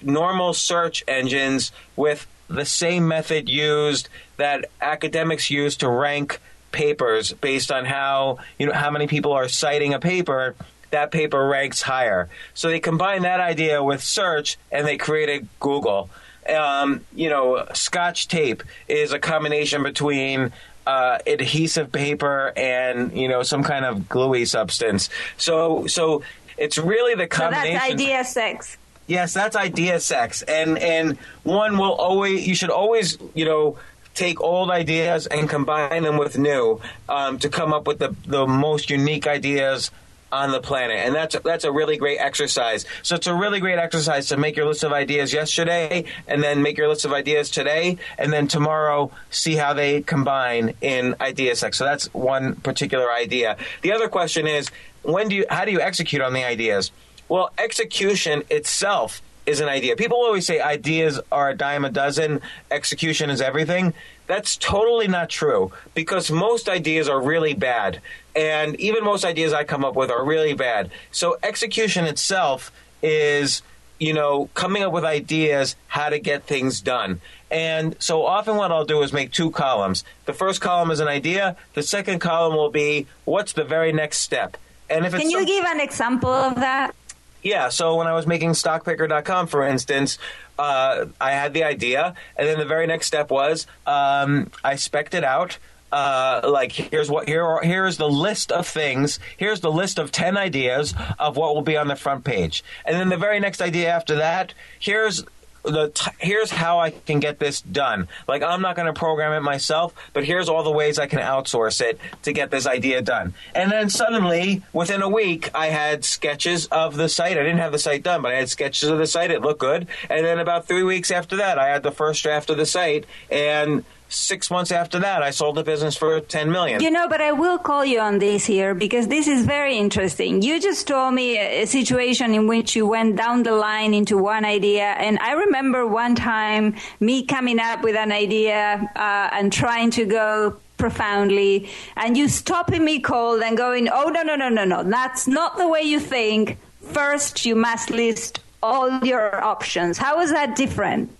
normal search engines with the same method used that academics use to rank papers based on how you know how many people are citing a paper that paper ranks higher so they combine that idea with search and they created google um, you know, Scotch tape is a combination between uh, adhesive paper and you know some kind of gluey substance. So, so it's really the combination. So that's idea sex. Yes, that's idea sex, and and one will always you should always you know take old ideas and combine them with new um, to come up with the the most unique ideas on the planet, and that's that's a really great exercise. So it's a really great exercise to make your list of ideas yesterday, and then make your list of ideas today, and then tomorrow see how they combine in idea sex. So that's one particular idea. The other question is, when do you how do you execute on the ideas? Well, execution itself is an idea. People always say ideas are a dime a dozen, execution is everything. That's totally not true because most ideas are really bad. And even most ideas I come up with are really bad. So execution itself is, you know, coming up with ideas how to get things done. And so often what I'll do is make two columns. The first column is an idea, the second column will be what's the very next step. And if Can you some- give an example of that? Yeah, so when I was making Stockpickr.com, for instance, uh, I had the idea, and then the very next step was um, I specced it out. Uh, like here's what here here's the list of things here's the list of 10 ideas of what will be on the front page and then the very next idea after that here's the t- here's how I can get this done. Like I'm not going to program it myself, but here's all the ways I can outsource it to get this idea done. And then suddenly, within a week, I had sketches of the site. I didn't have the site done, but I had sketches of the site. It looked good. And then about three weeks after that, I had the first draft of the site and six months after that, I sold the business for ten million. You know, but I will call you on this here because this is very interesting. You just told me a situation in which you went down the line into one idea, and I remember one time me coming up with an idea uh, and trying to go profoundly, and you stopping me cold and going, "Oh no, no, no, no, no! That's not the way you think. First, you must list." all your options. How is that different?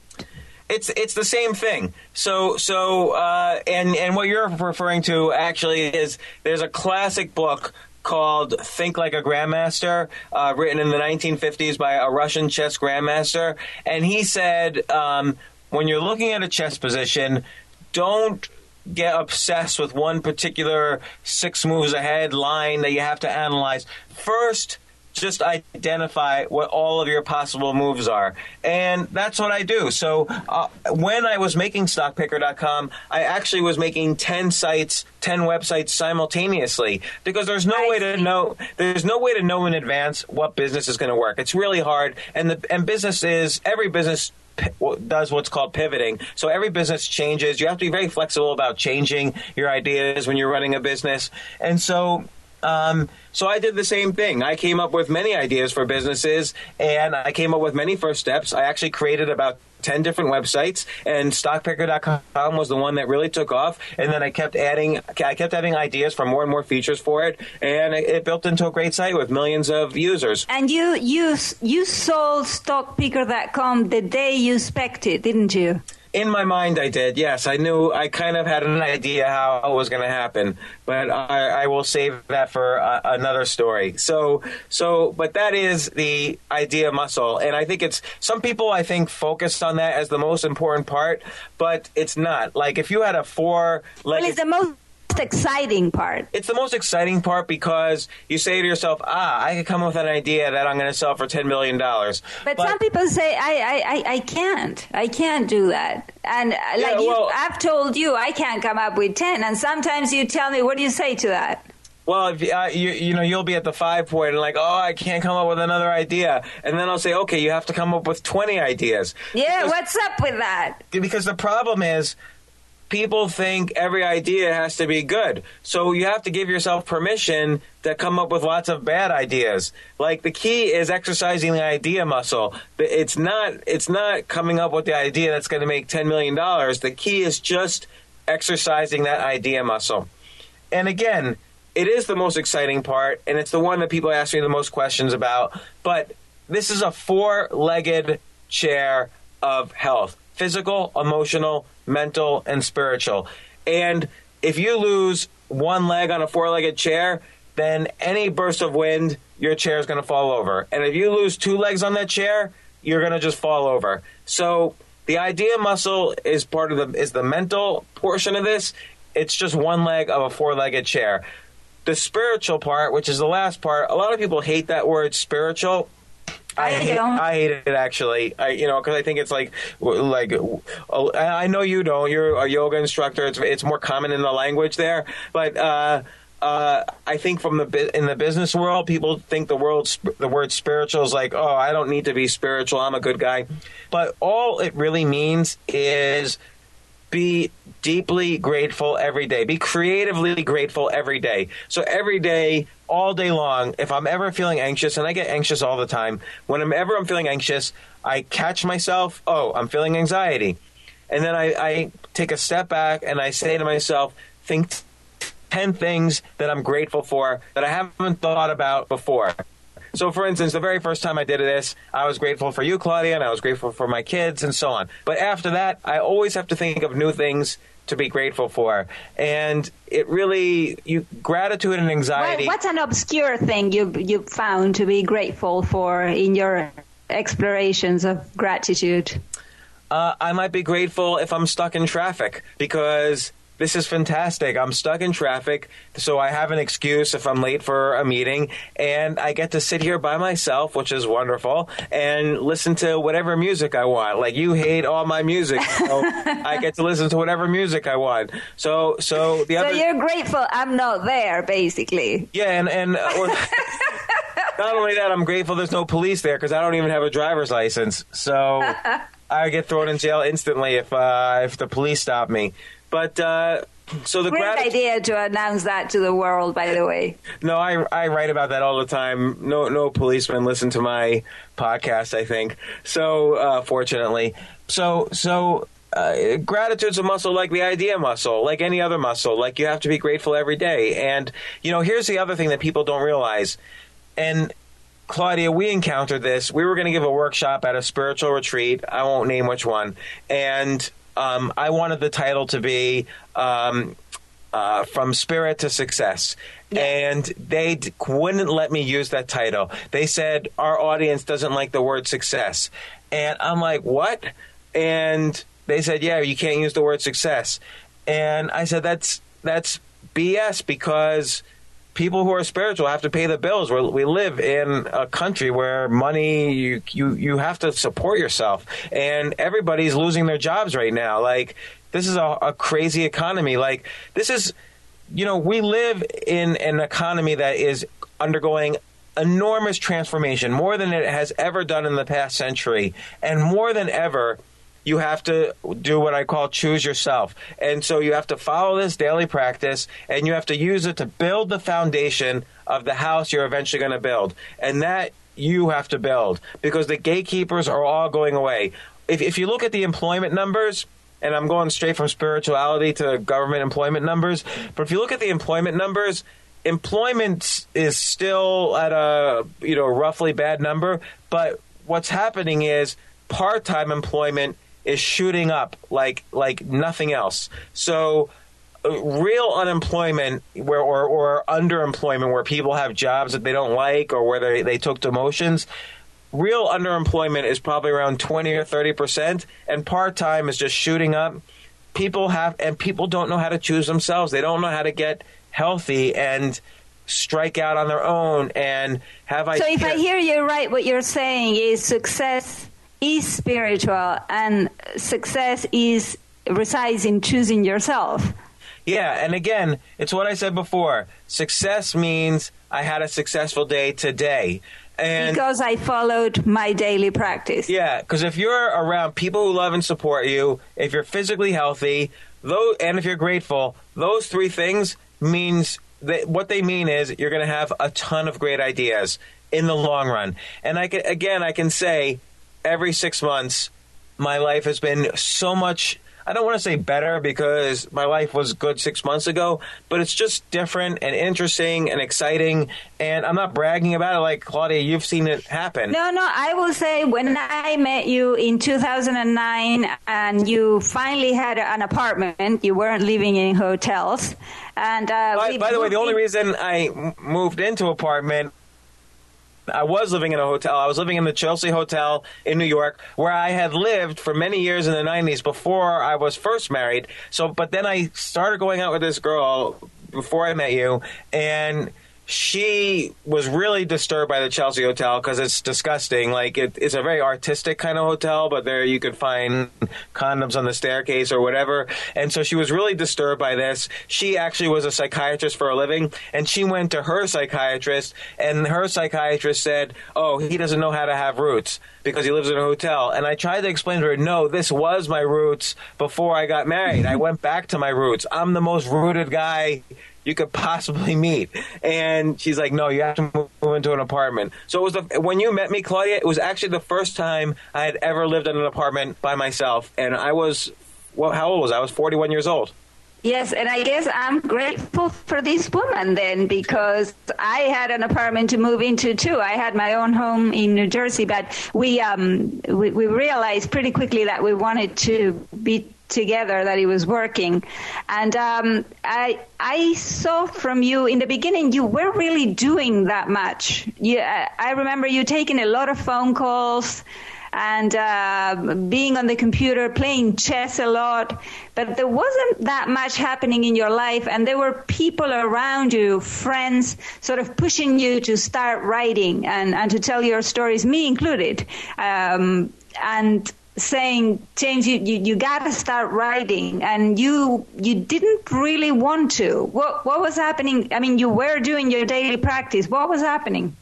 It's it's the same thing. So so uh, and and what you're referring to actually is there's a classic book called Think Like a Grandmaster, uh, written in the 1950s by a Russian chess grandmaster, and he said um, when you're looking at a chess position, don't get obsessed with one particular six moves ahead line that you have to analyze. First, just identify what all of your possible moves are. And that's what I do. So uh, when I was making Stockpickr.com, I actually was making 10 sites, 10 websites simultaneously because there's no way to know there's no way to know in advance what business is going to work. It's really hard and the and business is every business does what's called pivoting. So every business changes. You have to be very flexible about changing your ideas when you're running a business. And so um, so I did the same thing. I came up with many ideas for businesses, and I came up with many first steps. I actually created about 10 different websites and Stockpickr.com was the one that really took off and then i kept adding i kept having ideas for more and more features for it and it, built into a great site with millions of users and you you you sold Stockpickr.com the day you specced it didn't you In my mind, I did. Yes, I knew. I kind of had an idea how it was going to happen, but I, I, will save that for uh, another story. So, so, but that is the idea muscle, and I think it's some people I think focused on that as the most important part, but it's not. Like if you had a four, like well, it's the most exciting part. It's the most exciting part because you say to yourself, "Ah, I could come up with an idea that I'm going to sell for ten million dollars." But, but, some people say, I, I, I, can't, I can't do that." And uh, yeah, like well, I've told you, I can't come up with ten. And sometimes you tell me, "What do you say to that?" Well, if uh, you you know you'll be at the five point and like, oh, I can't come up with another idea, and then I'll say, okay, you have to come up with twenty ideas. Yeah, because, what's up with that? Because the problem is people think every idea has to be good. So you have to give yourself permission to come up with lots of bad ideas. Like the key is exercising the idea muscle. It's not it's not coming up with the idea that's going to make 10 million dollars. The key is just exercising that idea muscle. And again, it is the most exciting part and it's the one that people ask me the most questions about, but this is a four-legged chair of health. Physical, emotional, mental, and spiritual. And if you lose one leg on a four legged chair, then any burst of wind, your chair is going to fall over. And if you lose two legs on that chair, you're going to just fall over. So the idea muscle is part of the is the mental portion of this. It's just one leg of a four legged chair. The spiritual part, which is the last part, a lot of people hate that word spiritual. I, hate, I hate it actually. I you know because I think it's like like I know you don't. You're a yoga instructor. It's it's more common in the language there, but. Uh, uh, I think from the in the business world, people think the world the word spiritual is like, oh, I don't need to be spiritual. I'm a good guy, but all it really means is be deeply grateful every day. Be creatively grateful every day. So every day, all day long, if I'm ever feeling anxious, and I get anxious all the time, whenever I'm feeling anxious, I catch myself, oh, I'm feeling anxiety. And then I, I take a step back and I say to myself, think 10 things that I'm grateful for that I haven't thought about before. So, for instance, the very first time I did this, I was grateful for you, Claudia, and I was grateful for my kids and so on. But after that, I always have to think of new things to be grateful for. And it really, you gratitude and anxiety. what's an obscure thing you you found to be grateful for in your explorations of gratitude? Uh, I might be grateful if I'm stuck in traffic because this is fantastic. I'm stuck in traffic, so I have an excuse if I'm late for a meeting, and I get to sit here by myself, which is wonderful, and listen to whatever music I want. Like you hate all my music, so [LAUGHS] I get to listen to whatever music I want. So, so the so other. So you're grateful I'm not there, basically. Yeah, and and. Uh, [LAUGHS] not only that, I'm grateful there's no police there because I don't even have a driver's license. So [LAUGHS] I get thrown in jail instantly if uh, if the police stop me. But uh, so the great idea to announce that to the world. By the way, no, I I write about that all the time. No no policemen listen to my podcast. I think so. Uh, fortunately, so so. Uh, gratitude's a muscle like the idea muscle, like any other muscle. Like you have to be grateful every day. And, you know, here's the other thing that people don't realize. And Claudia, we encountered this. We were going to give a workshop at a spiritual retreat. I won't name which one. And um, I wanted the title to be um, uh, From Spirit to Success. Yeah. And they d- wouldn't let me use that title. They said, Our audience doesn't like the word success. And I'm like, What? And they said, Yeah, you can't use the word success. And I said, That's, that's BS because people who are spiritual have to pay the bills. We're, we live in a country where money you you you have to support yourself, and everybody's losing their jobs right now. Like this is a, a crazy economy. Like this is, you know, we live in an economy that is undergoing enormous transformation, more than it has ever done in the past century, and more than ever you have to do what I call choose yourself. And so you have to follow this daily practice and you have to use it to build the foundation of the house you're eventually going to build. And that you have to build because the gatekeepers are all going away. If, if you look at the employment numbers, and I'm going straight from spirituality to government employment numbers, but if you look at the employment numbers, employment is still at a you know roughly bad number but what's happening is part-time employment is shooting up like like nothing else. So uh, real unemployment where or, or underemployment where people have jobs that they don't like or where they, they took demotions real underemployment is probably around 20 or 30 percent and part-time is just shooting up. People have and people don't know how to choose themselves. They don't know how to get healthy and strike out on their own and have I so if i hear you right what you're saying is success is spiritual and success is resides in choosing yourself yeah, and again, it's what I said before. Success means I had a successful day today. And because I followed my daily practice. Yeah, because if you're around people who love and support you, if you're physically healthy, though, and if you're grateful, those three things means that what they mean is you're going to have a ton of great ideas in the long run. And I can, again, I can say every six months, my life has been so much I don't want to say better because my life was good six months ago, but it's just different and interesting and exciting. And I'm not bragging about it like Claudia, you've seen it happen. No, no, I will say when I met you in 2009 and you finally had an apartment, you weren't living in hotels. And uh, by, by the way, the only reason I moved into apartment I was living in a hotel. I was living in the Chelsea Hotel in New York, where I had lived for many years in the 90s before I was first married. So, but then I started going out with this girl before I met you, and she was really disturbed by the Chelsea Hotel because it's disgusting. Like it, it's a very artistic kind of hotel, but there you could find condoms on the staircase or whatever. And so she was really disturbed by this. She actually was a psychiatrist for a living, and she went to her psychiatrist, and her psychiatrist said, "Oh, he doesn't know how to have roots." Because he lives in a hotel. And I tried to explain to her, no, this was my roots before I got married. I went back to my roots. I'm the most rooted guy you could possibly meet. And she's like, no, you have to move into an apartment. So it was the, when you met me, Claudia, it was actually the first time I had ever lived in an apartment by myself. And I was, well, how old was I? I was 41 years old. Yes, and I guess I'm grateful for this woman then because I had an apartment to move into too. I had my own home in New Jersey, but we um we, we realized pretty quickly that we wanted to be together that he was working. And um, I I saw from you in the beginning you weren't really doing that much. You, I remember you taking a lot of phone calls and uh, being on the computer, playing chess a lot, but there wasn't that much happening in your life, and there were people around you, friends, sort of pushing you to start writing and, and to tell your stories, me included. Um, and saying, James, you, you, you got to start writing, and you you didn't really want to. What what was happening? I mean, you were doing your daily practice. What was happening?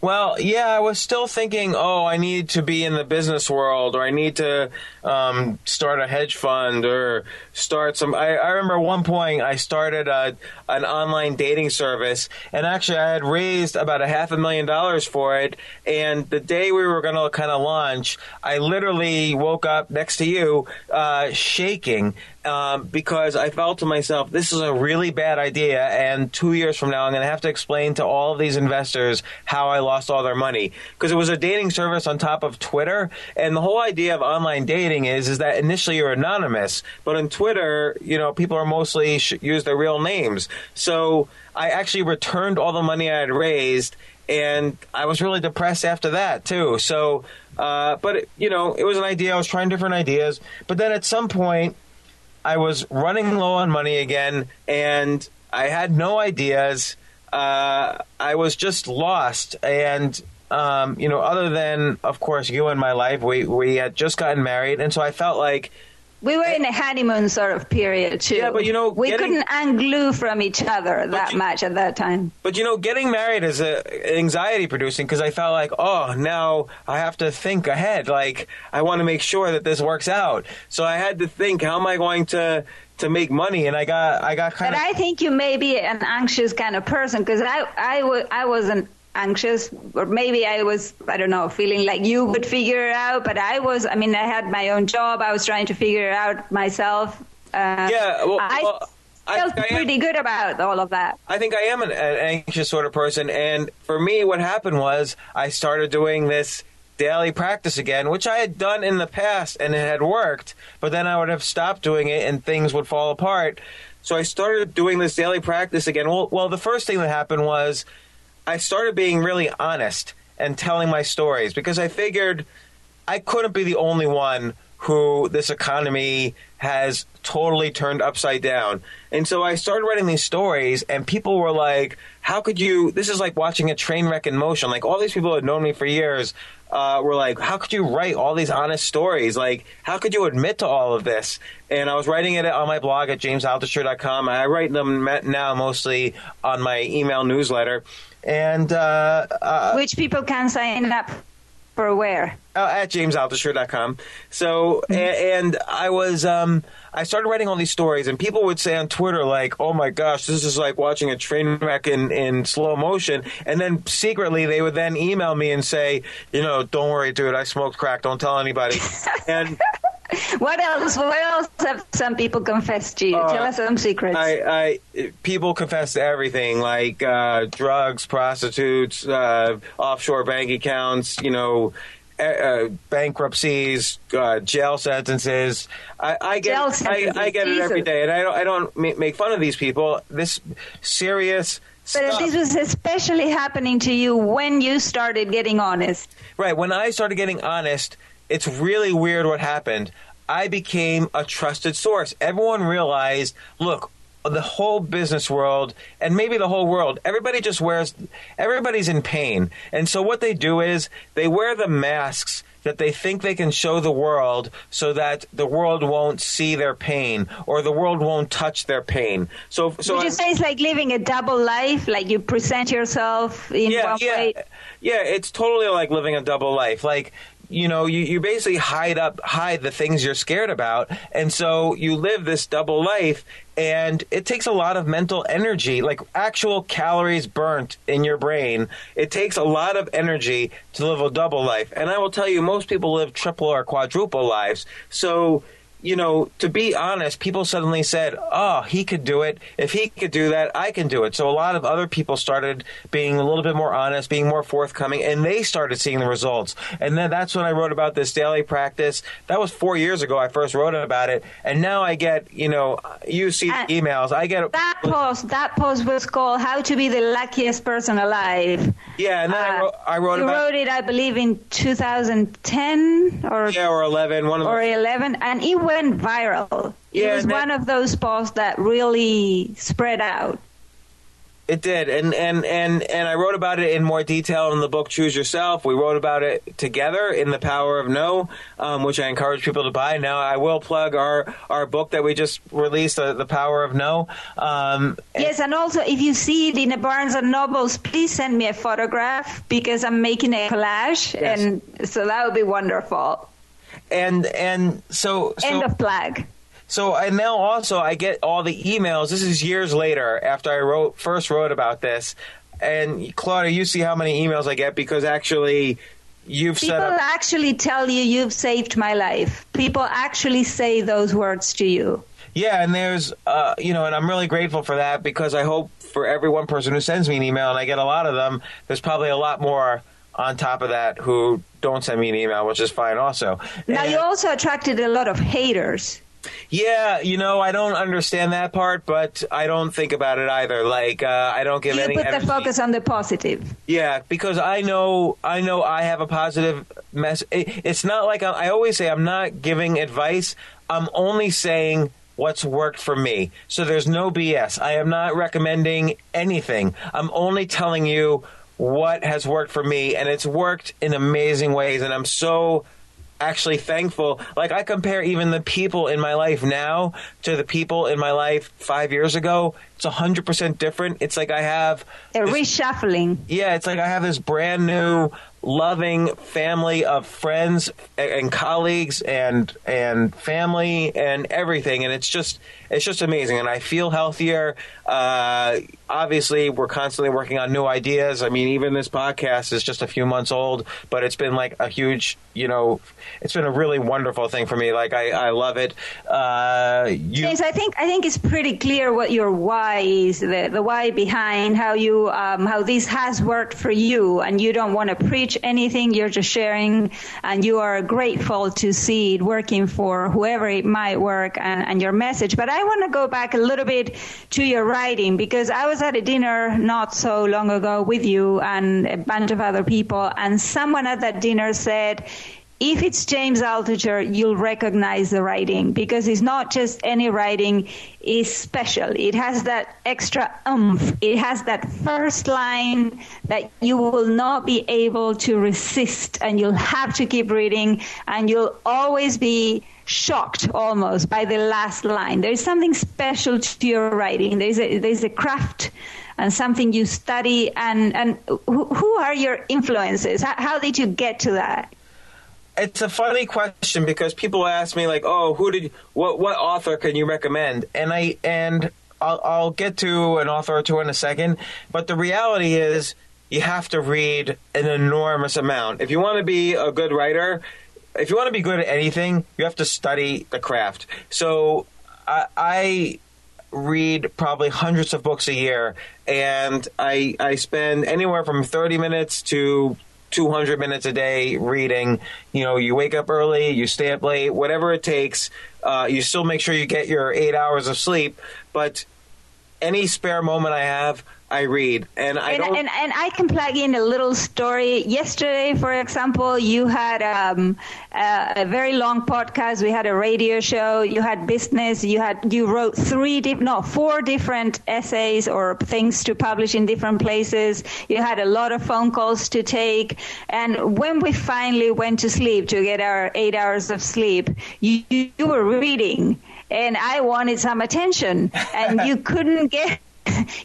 Well, yeah, I was still thinking, oh, I need to be in the business world, or I need to um, start a hedge fund, or start some. I, I remember one point I started a, an online dating service, and actually I had raised about a half a million dollars for it. And the day we were going to kind of launch, I literally woke up next to you, uh, shaking um, because I felt to myself, this is a really bad idea. And two years from now, I'm going to have to explain to all of these investors how I lost all their money. Because it was a dating service on top of Twitter. And the whole idea of online dating is, is that initially you're anonymous. But on Twitter, you know, people are mostly sh- use their real names. So I actually returned all the money I had raised. And I was really depressed after that, too. So, uh, but, you know, it was an idea. I was trying different ideas. But then at some point, I was running low on money again, and I had no ideas. Uh, I was just lost, and um, you know, other than of course you in my life, we we had just gotten married, and so I felt like we were in a honeymoon sort of period too. Yeah, but you know, we getting, couldn't unglue from each other that you, much at that time. But you know, getting married is a, anxiety producing because I felt like, oh, now I have to think ahead. Like I want to make sure that this works out. So I had to think, how am I going to to make money? And I got I got kind but of. But I think you may be an anxious kind of person because I I, w- I wasn't anxious or maybe I was I don't know feeling like you would figure it out but I was I mean I had my own job I was trying to figure it out myself uh, yeah well, I well, felt I, pretty good about all of that I think I am an, an anxious sort of person and for me what happened was I started doing this daily practice again, which I had done in the past and it had worked, but then I would have stopped doing it and things would fall apart. So I started doing this daily practice again. Well, well, the first thing that happened was I started being really honest and telling my stories because I figured I couldn't be the only one who this economy has totally turned upside down. And so I started writing these stories, and people were like, How could you? This is like watching a train wreck in motion. Like, all these people had known me for years uh, were like, How could you write all these honest stories? Like, how could you admit to all of this? And I was writing it on my blog at jamesaltucher.com. I write them now mostly on my email newsletter. And uh, uh, which people can sign up for where? Uh, at jamesaltucher.com. So, mm-hmm. and, and, I was, um, I started writing all these stories, and people would say on Twitter, like, oh my gosh, this is like watching a train wreck in, in slow motion. And then secretly, they would then email me and say, you know, don't worry, dude, I smoked crack, don't tell anybody. [LAUGHS] and, what else? What else have some people confessed to you? Uh, Tell us some secrets. I, I people confess to everything, like uh, drugs, prostitutes, uh, offshore bank accounts. You know, uh, bankruptcies, uh, jail sentences. I, I get, jail sentences. I, I, get it every day, and I don't, I don't make fun of these people. This serious. But this was especially happening to you when you started getting honest. Right. When I started getting honest, it's really weird what happened. I became a trusted source. Everyone realized, look, the whole business world and maybe the whole world, everybody just wears, everybody's in pain. And so what they do is they wear the masks that they think they can show the world so that the world won't see their pain or the world won't touch their pain. So, so Would you say it's like living a double life? Like you present yourself in yeah, one yeah, way? Yeah, it's totally like living a double life. Like you know, you, you basically hide up, hide the things you're scared about. And so you live this double life and it takes a lot of mental energy, like actual calories burnt in your brain. It takes a lot of energy to live a double life. And I will tell you, most people live triple or quadruple lives. So, you know, to be honest, people suddenly said, "Oh, he could do it. If he could do that, I can do it." So a lot of other people started being a little bit more honest, being more forthcoming, and they started seeing the results. And then that's when I wrote about this daily practice. That was 4 years ago I first wrote about it, and now I get, you know, you see uh, emails. I get That post, that post was called "How to be the luckiest person alive." Yeah, and then uh, I wrote, I wrote you wrote it I believe in 2010 or Yeah, or 11, one of or 11 and it went viral. Yeah, it was one of those posts that really spread out. It did, and and and and I wrote about it in more detail in the book Choose Yourself. We wrote about it together in The Power of No, um, which I encourage people to buy. Now I will plug our our book that we just released, uh, The Power of No. Um, yes, and also if you see it in a Barnes and Nobles, please send me a photograph because I'm making a collage, yes. and so that would be wonderful and and so, so end of flag. So and now also I get all the emails. This is years later after I wrote first wrote about this. And Claudia, you see how many emails I get because actually you've People up- actually tell you you've saved my life. People actually say those words to you. Yeah, and there's, uh, you know, and I'm really grateful for that because I hope for every one person who sends me an email, and I get a lot of them, there's probably a lot more on top of that who don't send me an email, which is fine also. Now, and, you also attracted a lot of haters. Yeah, you know, I don't understand that part, but I don't think about it either. Like, uh, I don't give you any. put energy. the focus on the positive. Yeah, because I know, I know, I have a positive mess. It, it's not like I'm, I always say. I'm not giving advice. I'm only saying what's worked for me. So there's no BS. I am not recommending anything. I'm only telling you what has worked for me, and it's worked in amazing ways. And I'm so actually thankful. Like I compare even the people in my life now to the people in my life five years ago. It's hundred percent different. It's like I have a this, reshuffling. Yeah, it's like I have this brand new loving family of friends and colleagues and and family and everything and it's just it's just amazing and I feel healthier uh, obviously we're constantly working on new ideas I mean even this podcast is just a few months old but it's been like a huge you know it's been a really wonderful thing for me like I, I love it uh, you- James I think I think it's pretty clear what your why is the, the why behind how you um, how this has worked for you and you don't want to preach anything. You're just sharing, and you are grateful to see it working for whoever it might work and, and your message. But want to go back a little bit to your writing because I was at a dinner not so long ago with you and a bunch of other people, and someone at that dinner said if it's James Altucher, you'll recognize the writing because it's not just any writing, it's special. It has that extra umph. It has that first line that you will not be able to resist and you'll have to keep reading and you'll always be shocked almost by the last line. There's something special to your writing. There's a, there's a craft and something you study and, and who, who are your influences? How, how did you get to that? it's a funny question because people ask me like, "Oh, who did what what author can you recommend?" And I and I'll, I'll get to an author or two in a second, but the reality is you have to read an enormous amount if you want to be a good writer. If you want to be good at anything, you have to study the craft. So I, I read probably hundreds of books a year, and I I spend anywhere from thirty minutes to 200 minutes a day reading. You know, you wake up early, you stay up late, whatever it takes. Uh, you still make sure you get your eight hours of sleep, but any spare moment I have, I read, and I and, don't. And, and I can plug in a little story. Yesterday, for example, you had um, a, a, very long podcast. We had a radio show. You had business. You had you wrote three, di- no, four different essays or things to publish in different places. You had a lot of phone calls to take, and when we finally went to sleep to get our eight hours of sleep, you, you were reading and I wanted some attention, and you [LAUGHS] couldn't get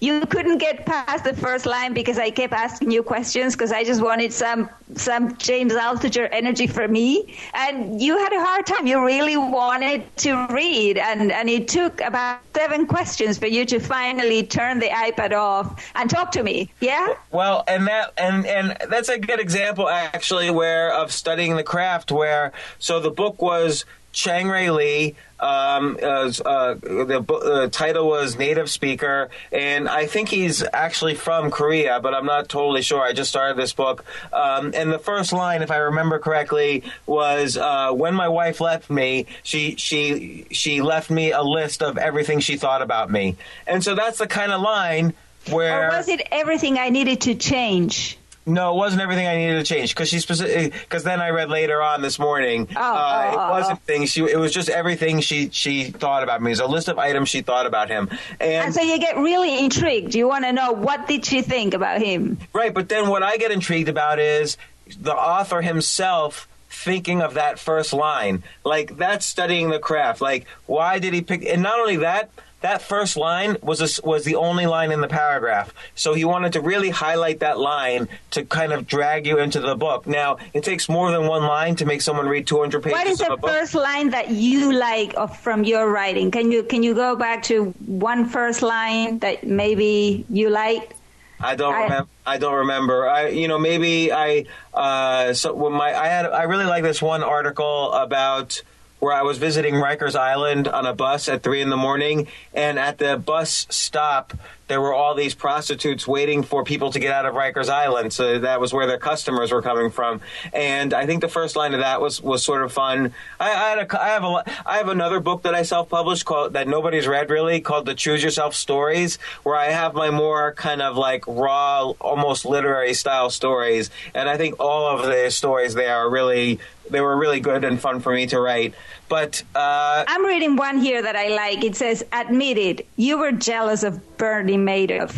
you couldn't get past the first line because I kept asking you questions because I just wanted some some James Altucher energy for me. And you had a hard time. You really wanted to read, and and it took about seven questions for you to finally turn the iPad off and talk to me. Yeah. Well, and that and and that's a good example actually where of studying the craft. Where so the book was Chang Rae Lee. Um, uh, uh, the uh, title was Native Speaker, and I think he's actually from Korea, but I'm not totally sure. I just started this book, um, and the first line, if I remember correctly, was uh, "When my wife left me, she she she left me a list of everything she thought about me," and so that's the kind of line where. Or was it everything I needed to change? No, it wasn't everything I needed to change because she specific. Because then I read later on this morning. Oh, uh, oh, it oh, wasn't oh. things. She it was just everything she she thought about me. It was a list of items she thought about him. And, And so you get really intrigued. You want to know what did she think about him? right, but then what I get intrigued about is the author himself thinking of that first line. Like that's studying the craft. Like why did he pick? And not only that. That first line was a, was the only line in the paragraph, so he wanted to really highlight that line to kind of drag you into the book. Now, it takes more than one line to make someone read 200 pages What is the first line that you like of, from your writing? Can you can you go back to one first line that maybe you liked? I don't remember. I don't remember. I, you know, maybe I. Uh, so when my, I had, I really like this one article about where I was visiting Rikers Island on a bus at three in the morning, and at the bus stop there were all these prostitutes waiting for people to get out of Rikers Island. So that was where their customers were coming from. And I think the first line of that was was sort of fun. I, I had a, I have a, I have another book that I self published called that nobody's read really called the Choose Yourself Stories, where I have my more kind of like raw, almost literary style stories. And I think all of the stories there are really they were really good and fun for me to write. But uh, I'm reading one here that I like. It says, "Admit it, you were jealous of Bernie Madoff."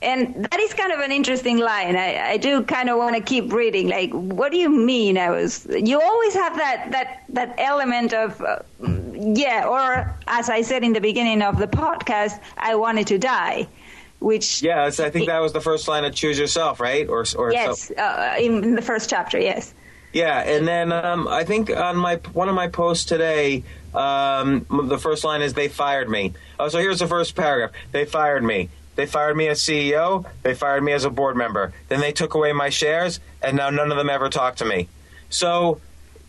And that is kind of an interesting line. I, I do kind of want to keep reading. Like, what do you mean? I was. You always have that that that element of, uh, yeah. Or as I said in the beginning of the podcast, I wanted to die, which yes, I think that was the first line of Choose Yourself, right? Or or yes, so- uh, in the first chapter, yes. Yeah, and then um, I think on my one of my posts today, um, the first line is "They fired me." Oh, so here's the first paragraph: "They fired me. They fired me as CEO. They fired me as a board member. Then they took away my shares, and now none of them ever talk to me." So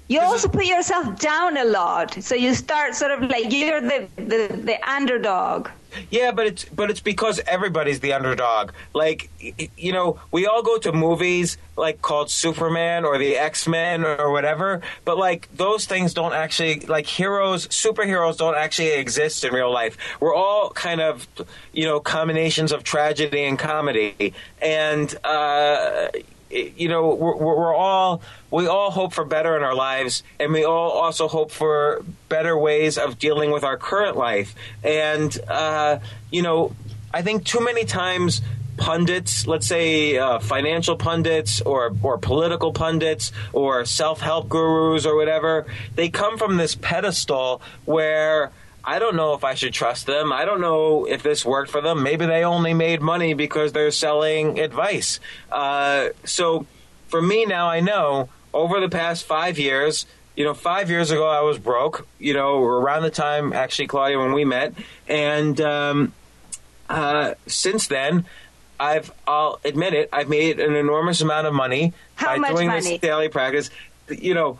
You also put yourself down a lot. So you start sort of like you're the, the, the underdog. Yeah, but it's but it's because everybody's the underdog. Like you know, we all go to movies like called Superman or the X Men or whatever, but like those things don't actually like heroes, superheroes don't actually exist in real life. We're all kind of you know combinations of tragedy and comedy, and uh, you know we're, we're all we all hope for better in our lives and we all also hope for better ways of dealing with our current life. And uh, you know i think too many times pundits let's say uh, financial pundits or or political pundits or self-help gurus or whatever they come from this pedestal where I don't know if I should trust them. I don't know if this worked for them. Maybe they only made money because they're selling advice. Uh, so for me now, I know over the past five years, you know, five years ago I was broke, you know, around the time actually, Claudia, when we met. And um, uh, since then, I've, I'll admit it, I've made an enormous amount of money How by doing money? this daily practice. You know,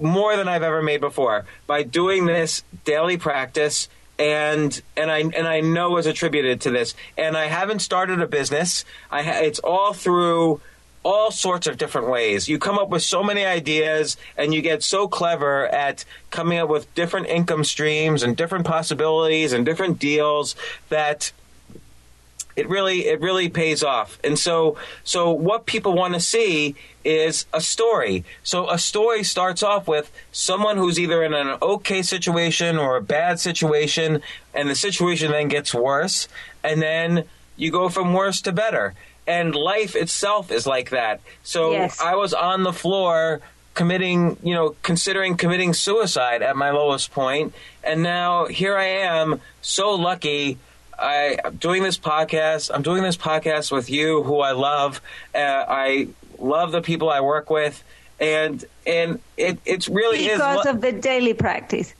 more than I've ever made before by doing this daily practice. And and I and I know is attributed to this. And I haven't started a business. I ha- it's all through all sorts of different ways. You come up with so many ideas and you get so clever at coming up with different income streams and different possibilities and different deals that it really it really pays off. And so so what people want to see is a story. So a story starts off with someone who's either in an okay situation or a bad situation and the situation then gets worse and then you go from worse to better. And life itself is like that. So Yes. i was on the floor committing you know considering committing suicide at my lowest point and now here i am so lucky I, I'm doing this podcast. I'm doing this podcast with you, who I love. Uh, I love the people I work with, and and it it's really Because is. of the daily practice.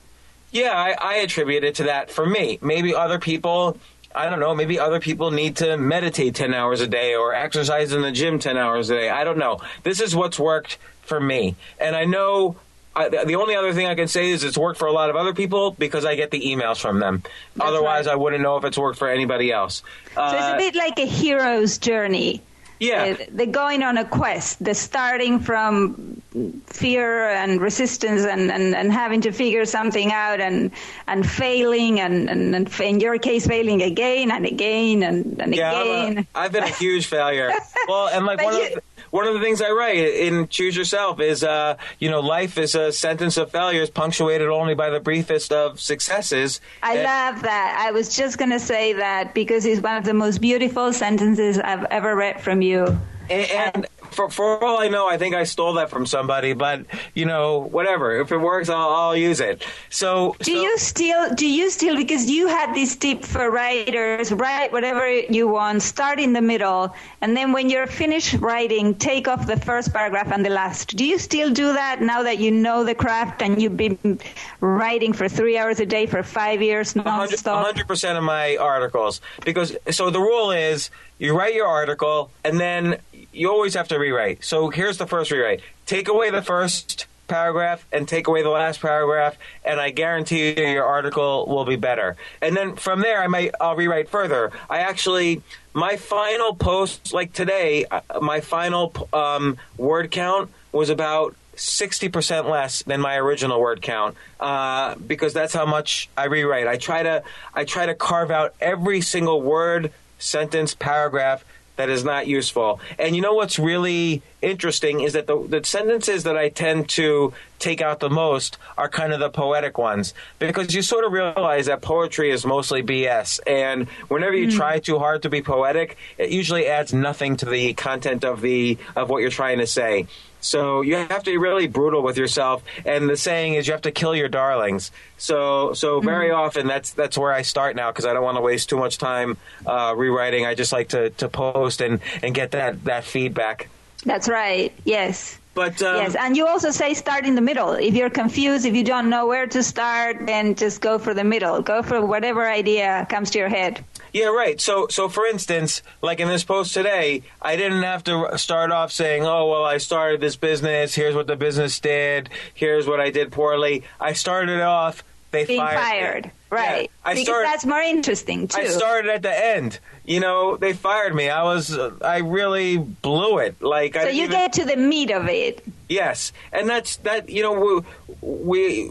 Yeah, I, I attribute it to that for me. Maybe other people, I don't know, maybe other people need to meditate 10 hours a day or exercise in the gym 10 hours a day. I don't know. This is what's worked for me. And I know. I, the only other thing I can say is it's worked for a lot of other people because I get the emails from them. That's Otherwise, right. I wouldn't know if it's worked for anybody else. So Uh, it's a bit like a hero's journey. yeah. Uh, They're going on a quest. They're starting from fear and resistance and, and, and having to figure something out and and failing and, and, and in your case failing again and again and, and Yeah, again. I've been a huge failure. [LAUGHS] well, and like But one, you- of the, one of the things I write in Choose Yourself is, uh, you know, life is a sentence of failures punctuated only by the briefest of successes. I And- love that. I was just going to say that because it's one of the most beautiful sentences I've ever read from you. And, and for, for all I know, I think I stole that from somebody. But you know, whatever. If it works, I'll, I'll use it. So, Do so- you still? Do you still? Because you had this tip for writers: write whatever you want, start in the middle, and then when you're finished writing, take off the first paragraph and the last. Do you still do that now that you know the craft and you've been writing for three hours a day for five years nonstop? hundred percent of my articles because so the rule is you write your article and then you always have to rewrite. So here's the first rewrite: take away the first paragraph and take away the last paragraph, and I guarantee you your article will be better. And then from there, I might I'll rewrite further. I actually my final post like today, uh, my final um, word count was about. 60% less than my original word count uh, because that's how much I rewrite. I try to I try to carve out every single word, sentence, paragraph that is not useful. And you know what's really interesting is that the, the sentences that I tend to take out the most are kind of the poetic ones because you sort of realize that poetry is mostly BS. And whenever you hmm. try too hard to be poetic, it usually adds nothing to the content of the of what you're trying to say. So you have to be really brutal with yourself. And the saying is you have to kill your darlings. So so very often that's that's where I start now because I don't want to waste too much time uh, rewriting. I just like to, to post and, and get that, that feedback. That's right. Yes. But um, yes, and you also say start in the middle. If you're confused, if you don't know where to start, then just go for the middle. Go for whatever idea comes to your head. Yeah, right. So, so for instance, like in this post today, I didn't have to start off saying, "Oh, well, I started this business. Here's what the business did. Here's what I did poorly." I started off they being fired, me. fired, right? Yeah, I because started- that's more interesting too. I started at the end. You know, they fired me. I was, uh, I really blew it. Like, so didn't you even- get to the meat of it. Yes, and that's that. You know, we, we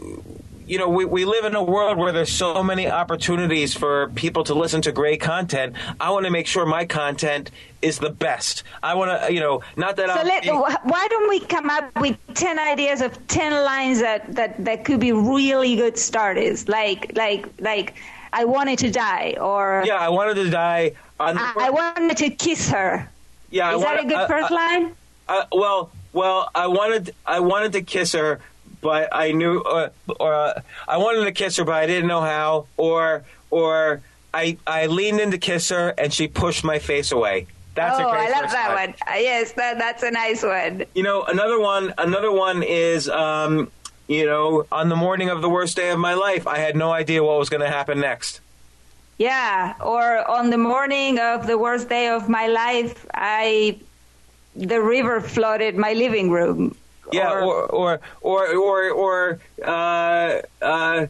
you know, we, we live in a world where there's so many opportunities for people to listen to great content. I want to make sure my content is the best. I want to, you know, not that So I'm. let, why don't we come up with 10 ideas of 10 lines that, that, that could be really good starters? Like, like, like, I wanted to die, or yeah, I wanted to die. On the, I, I wanted to kiss her. yeah, I Is that a good I- first I- line? Uh, well, well, I wanted I wanted to kiss her, but I knew, uh, or uh, I wanted to kiss her, but I didn't know how, or or I I leaned in to kiss her and she pushed my face away. That's a oh, great I love that one. Uh, yes, that, that's a nice one. You know, another one. Another one is, um, you know, on the morning of the worst day of my life, I had no idea what was going to happen next. Yeah, or on the morning of the worst day of my life, I the river flooded my living room. Yeah, or or or or, or uh, uh,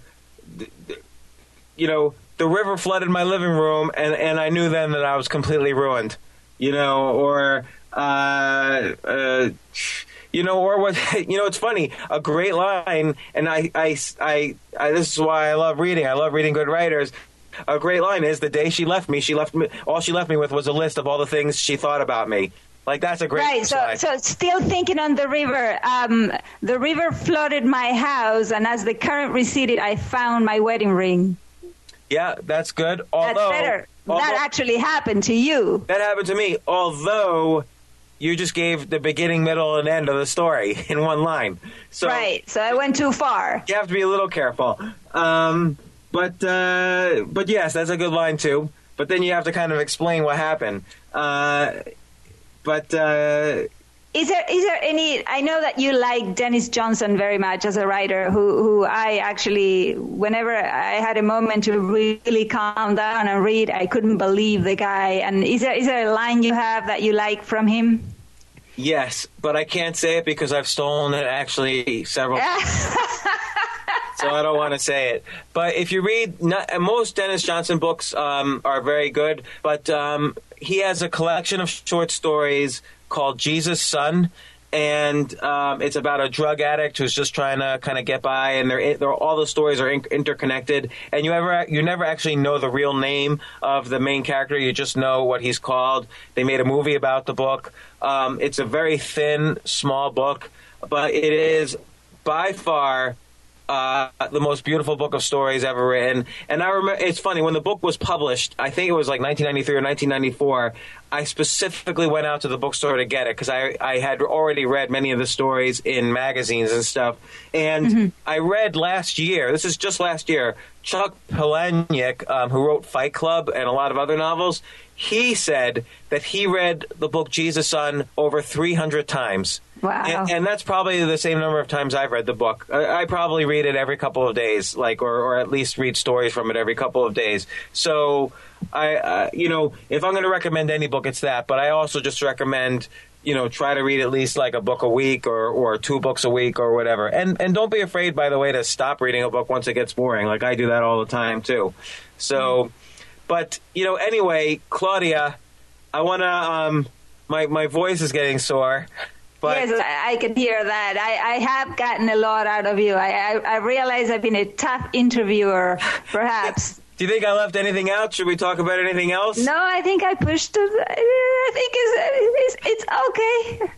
you know, the river flooded my living room, and and I knew then that I was completely ruined. You know, or uh, uh, you know, or what? [LAUGHS] You know, it's funny. A great line, and I, I, I, I, this is why I love reading. I love reading good writers. A great line is the day she left me. She left me. All she left me with was a list of all the things she thought about me. Like that's a great Right, so so still thinking on the river. Um, the river flooded my house, and as the current receded, I found my wedding ring. Yeah, that's good. That's Although, better. although- that actually happened to you. that happened to me. Although you just gave the beginning, middle, and end of the story [LAUGHS] in one line. So right, so I went too far. you have to be a little careful. Um, but uh, but yes, that's a good line too. But then you have to kind of explain what happened. Uh, but uh, Is there is there any? I know that you like Denis Johnson very much as a writer. Who who I actually, whenever I had a moment to really calm down and read, I couldn't believe the guy. And is there is there a line you have that you like from him? yes, but I can't say it because I've stolen it actually several. Times. [LAUGHS] so I don't want to say it. But if you read, not, most Denis Johnson books um, are very good, but um, he has a collection of short stories called Jesus' Son. And um, it's about a drug addict who's just trying to kind of get by, and they're, they're all the stories are in, interconnected. And you ever you never actually know the real name of the main character; you just know what he's called. They made a movie about the book. Um, it's a very thin, small book, but it is by far uh, the most beautiful book of stories ever written. And I remember, it's funny, when the book was published, I think it was like 1993 or 1994, I specifically went out to the bookstore to get it because I, I had already read many of the stories in magazines and stuff. And I read last year, this is just last year, Chuck Palahniuk, um, who wrote Fight Club and a lot of other novels, he said that he read the book Jesus Son over 300 times. Wow. And, and that's probably the same number of times I've read the book. I, I probably read it every couple of days, like, or, or at least read stories from it every couple of days. So, I, uh, you know, if I'm going to recommend any book, it's that. But I also just recommend, you know, try to read at least like a book a week or, or two books a week or whatever. And and don't be afraid, by the way, to stop reading a book once it gets boring. Like I do that all the time too. So, but you know, anyway, Claudia, I want to. Um, my my voice is getting sore. But yes, I, I can hear that. I, I have gotten a lot out of you. I, I, I realize I've been a tough interviewer, perhaps. [LAUGHS] do you think I left anything out? Should we talk about anything else? no, I think I pushed it. I think it's, it's, it's okay.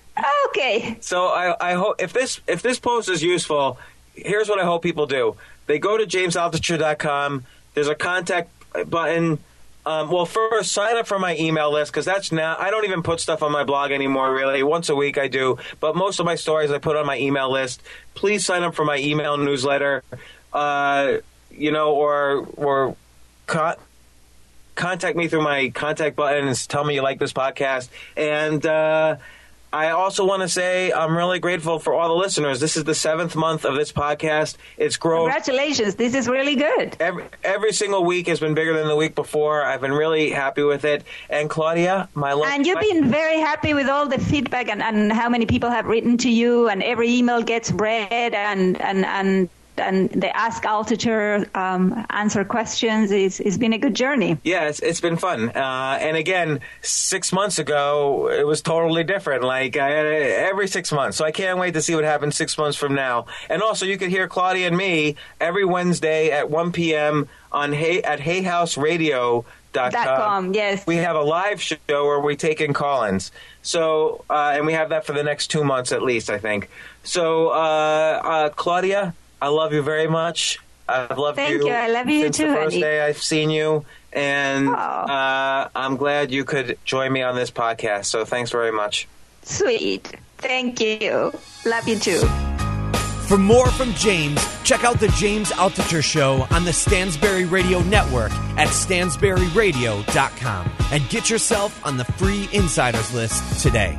Okay. So I, I hope if this if this post is useful, here's what I hope people do. They go to jamesaltucher.com. There's a contact button. Um, well, first sign up for my email list because that's now I don't even put stuff on my blog anymore. Really, once a week I do, but most of my stories I put on my email list. Please sign up for my email newsletter. Uh, you know, or or con- contact me through my contact button and tell me you like this podcast. And uh, I also want to say I'm really grateful for all the listeners. This is the seventh month of this podcast. It's grown. Congratulations. This is really good. Every, every single week has been bigger than the week before. I've been really happy with it. And Claudia, my love. And you've been very happy with all the feedback and, and how many people have written to you, and every email gets read, and, and, and and they Ask Altucher, um, answer questions. It's, it's been a good journey. Yeah, it's, it's been fun. Uh, and again, six months ago, it was totally different. Like I every six months. So I can't wait to see what happens six months from now. And also, you can hear Claudia and me every Wednesday at 1 p.m. on Hay, at Hay House Radio. Dot com. Yes, we have a live show where we take in call-ins. So, uh, and we have that for the next two months at least, I think. So, uh, uh, Claudia, I love you very much. I've loved Thank you. you. I love you since too, the first honey. day I've seen you, and uh, I'm glad you could join me on this podcast. So, thanks very much. Sweet. Thank you. Love you too. For more from James, check out the James Altucher Show on the Stansberry Radio Network at stansberryradio.com and get yourself on the free insiders list today.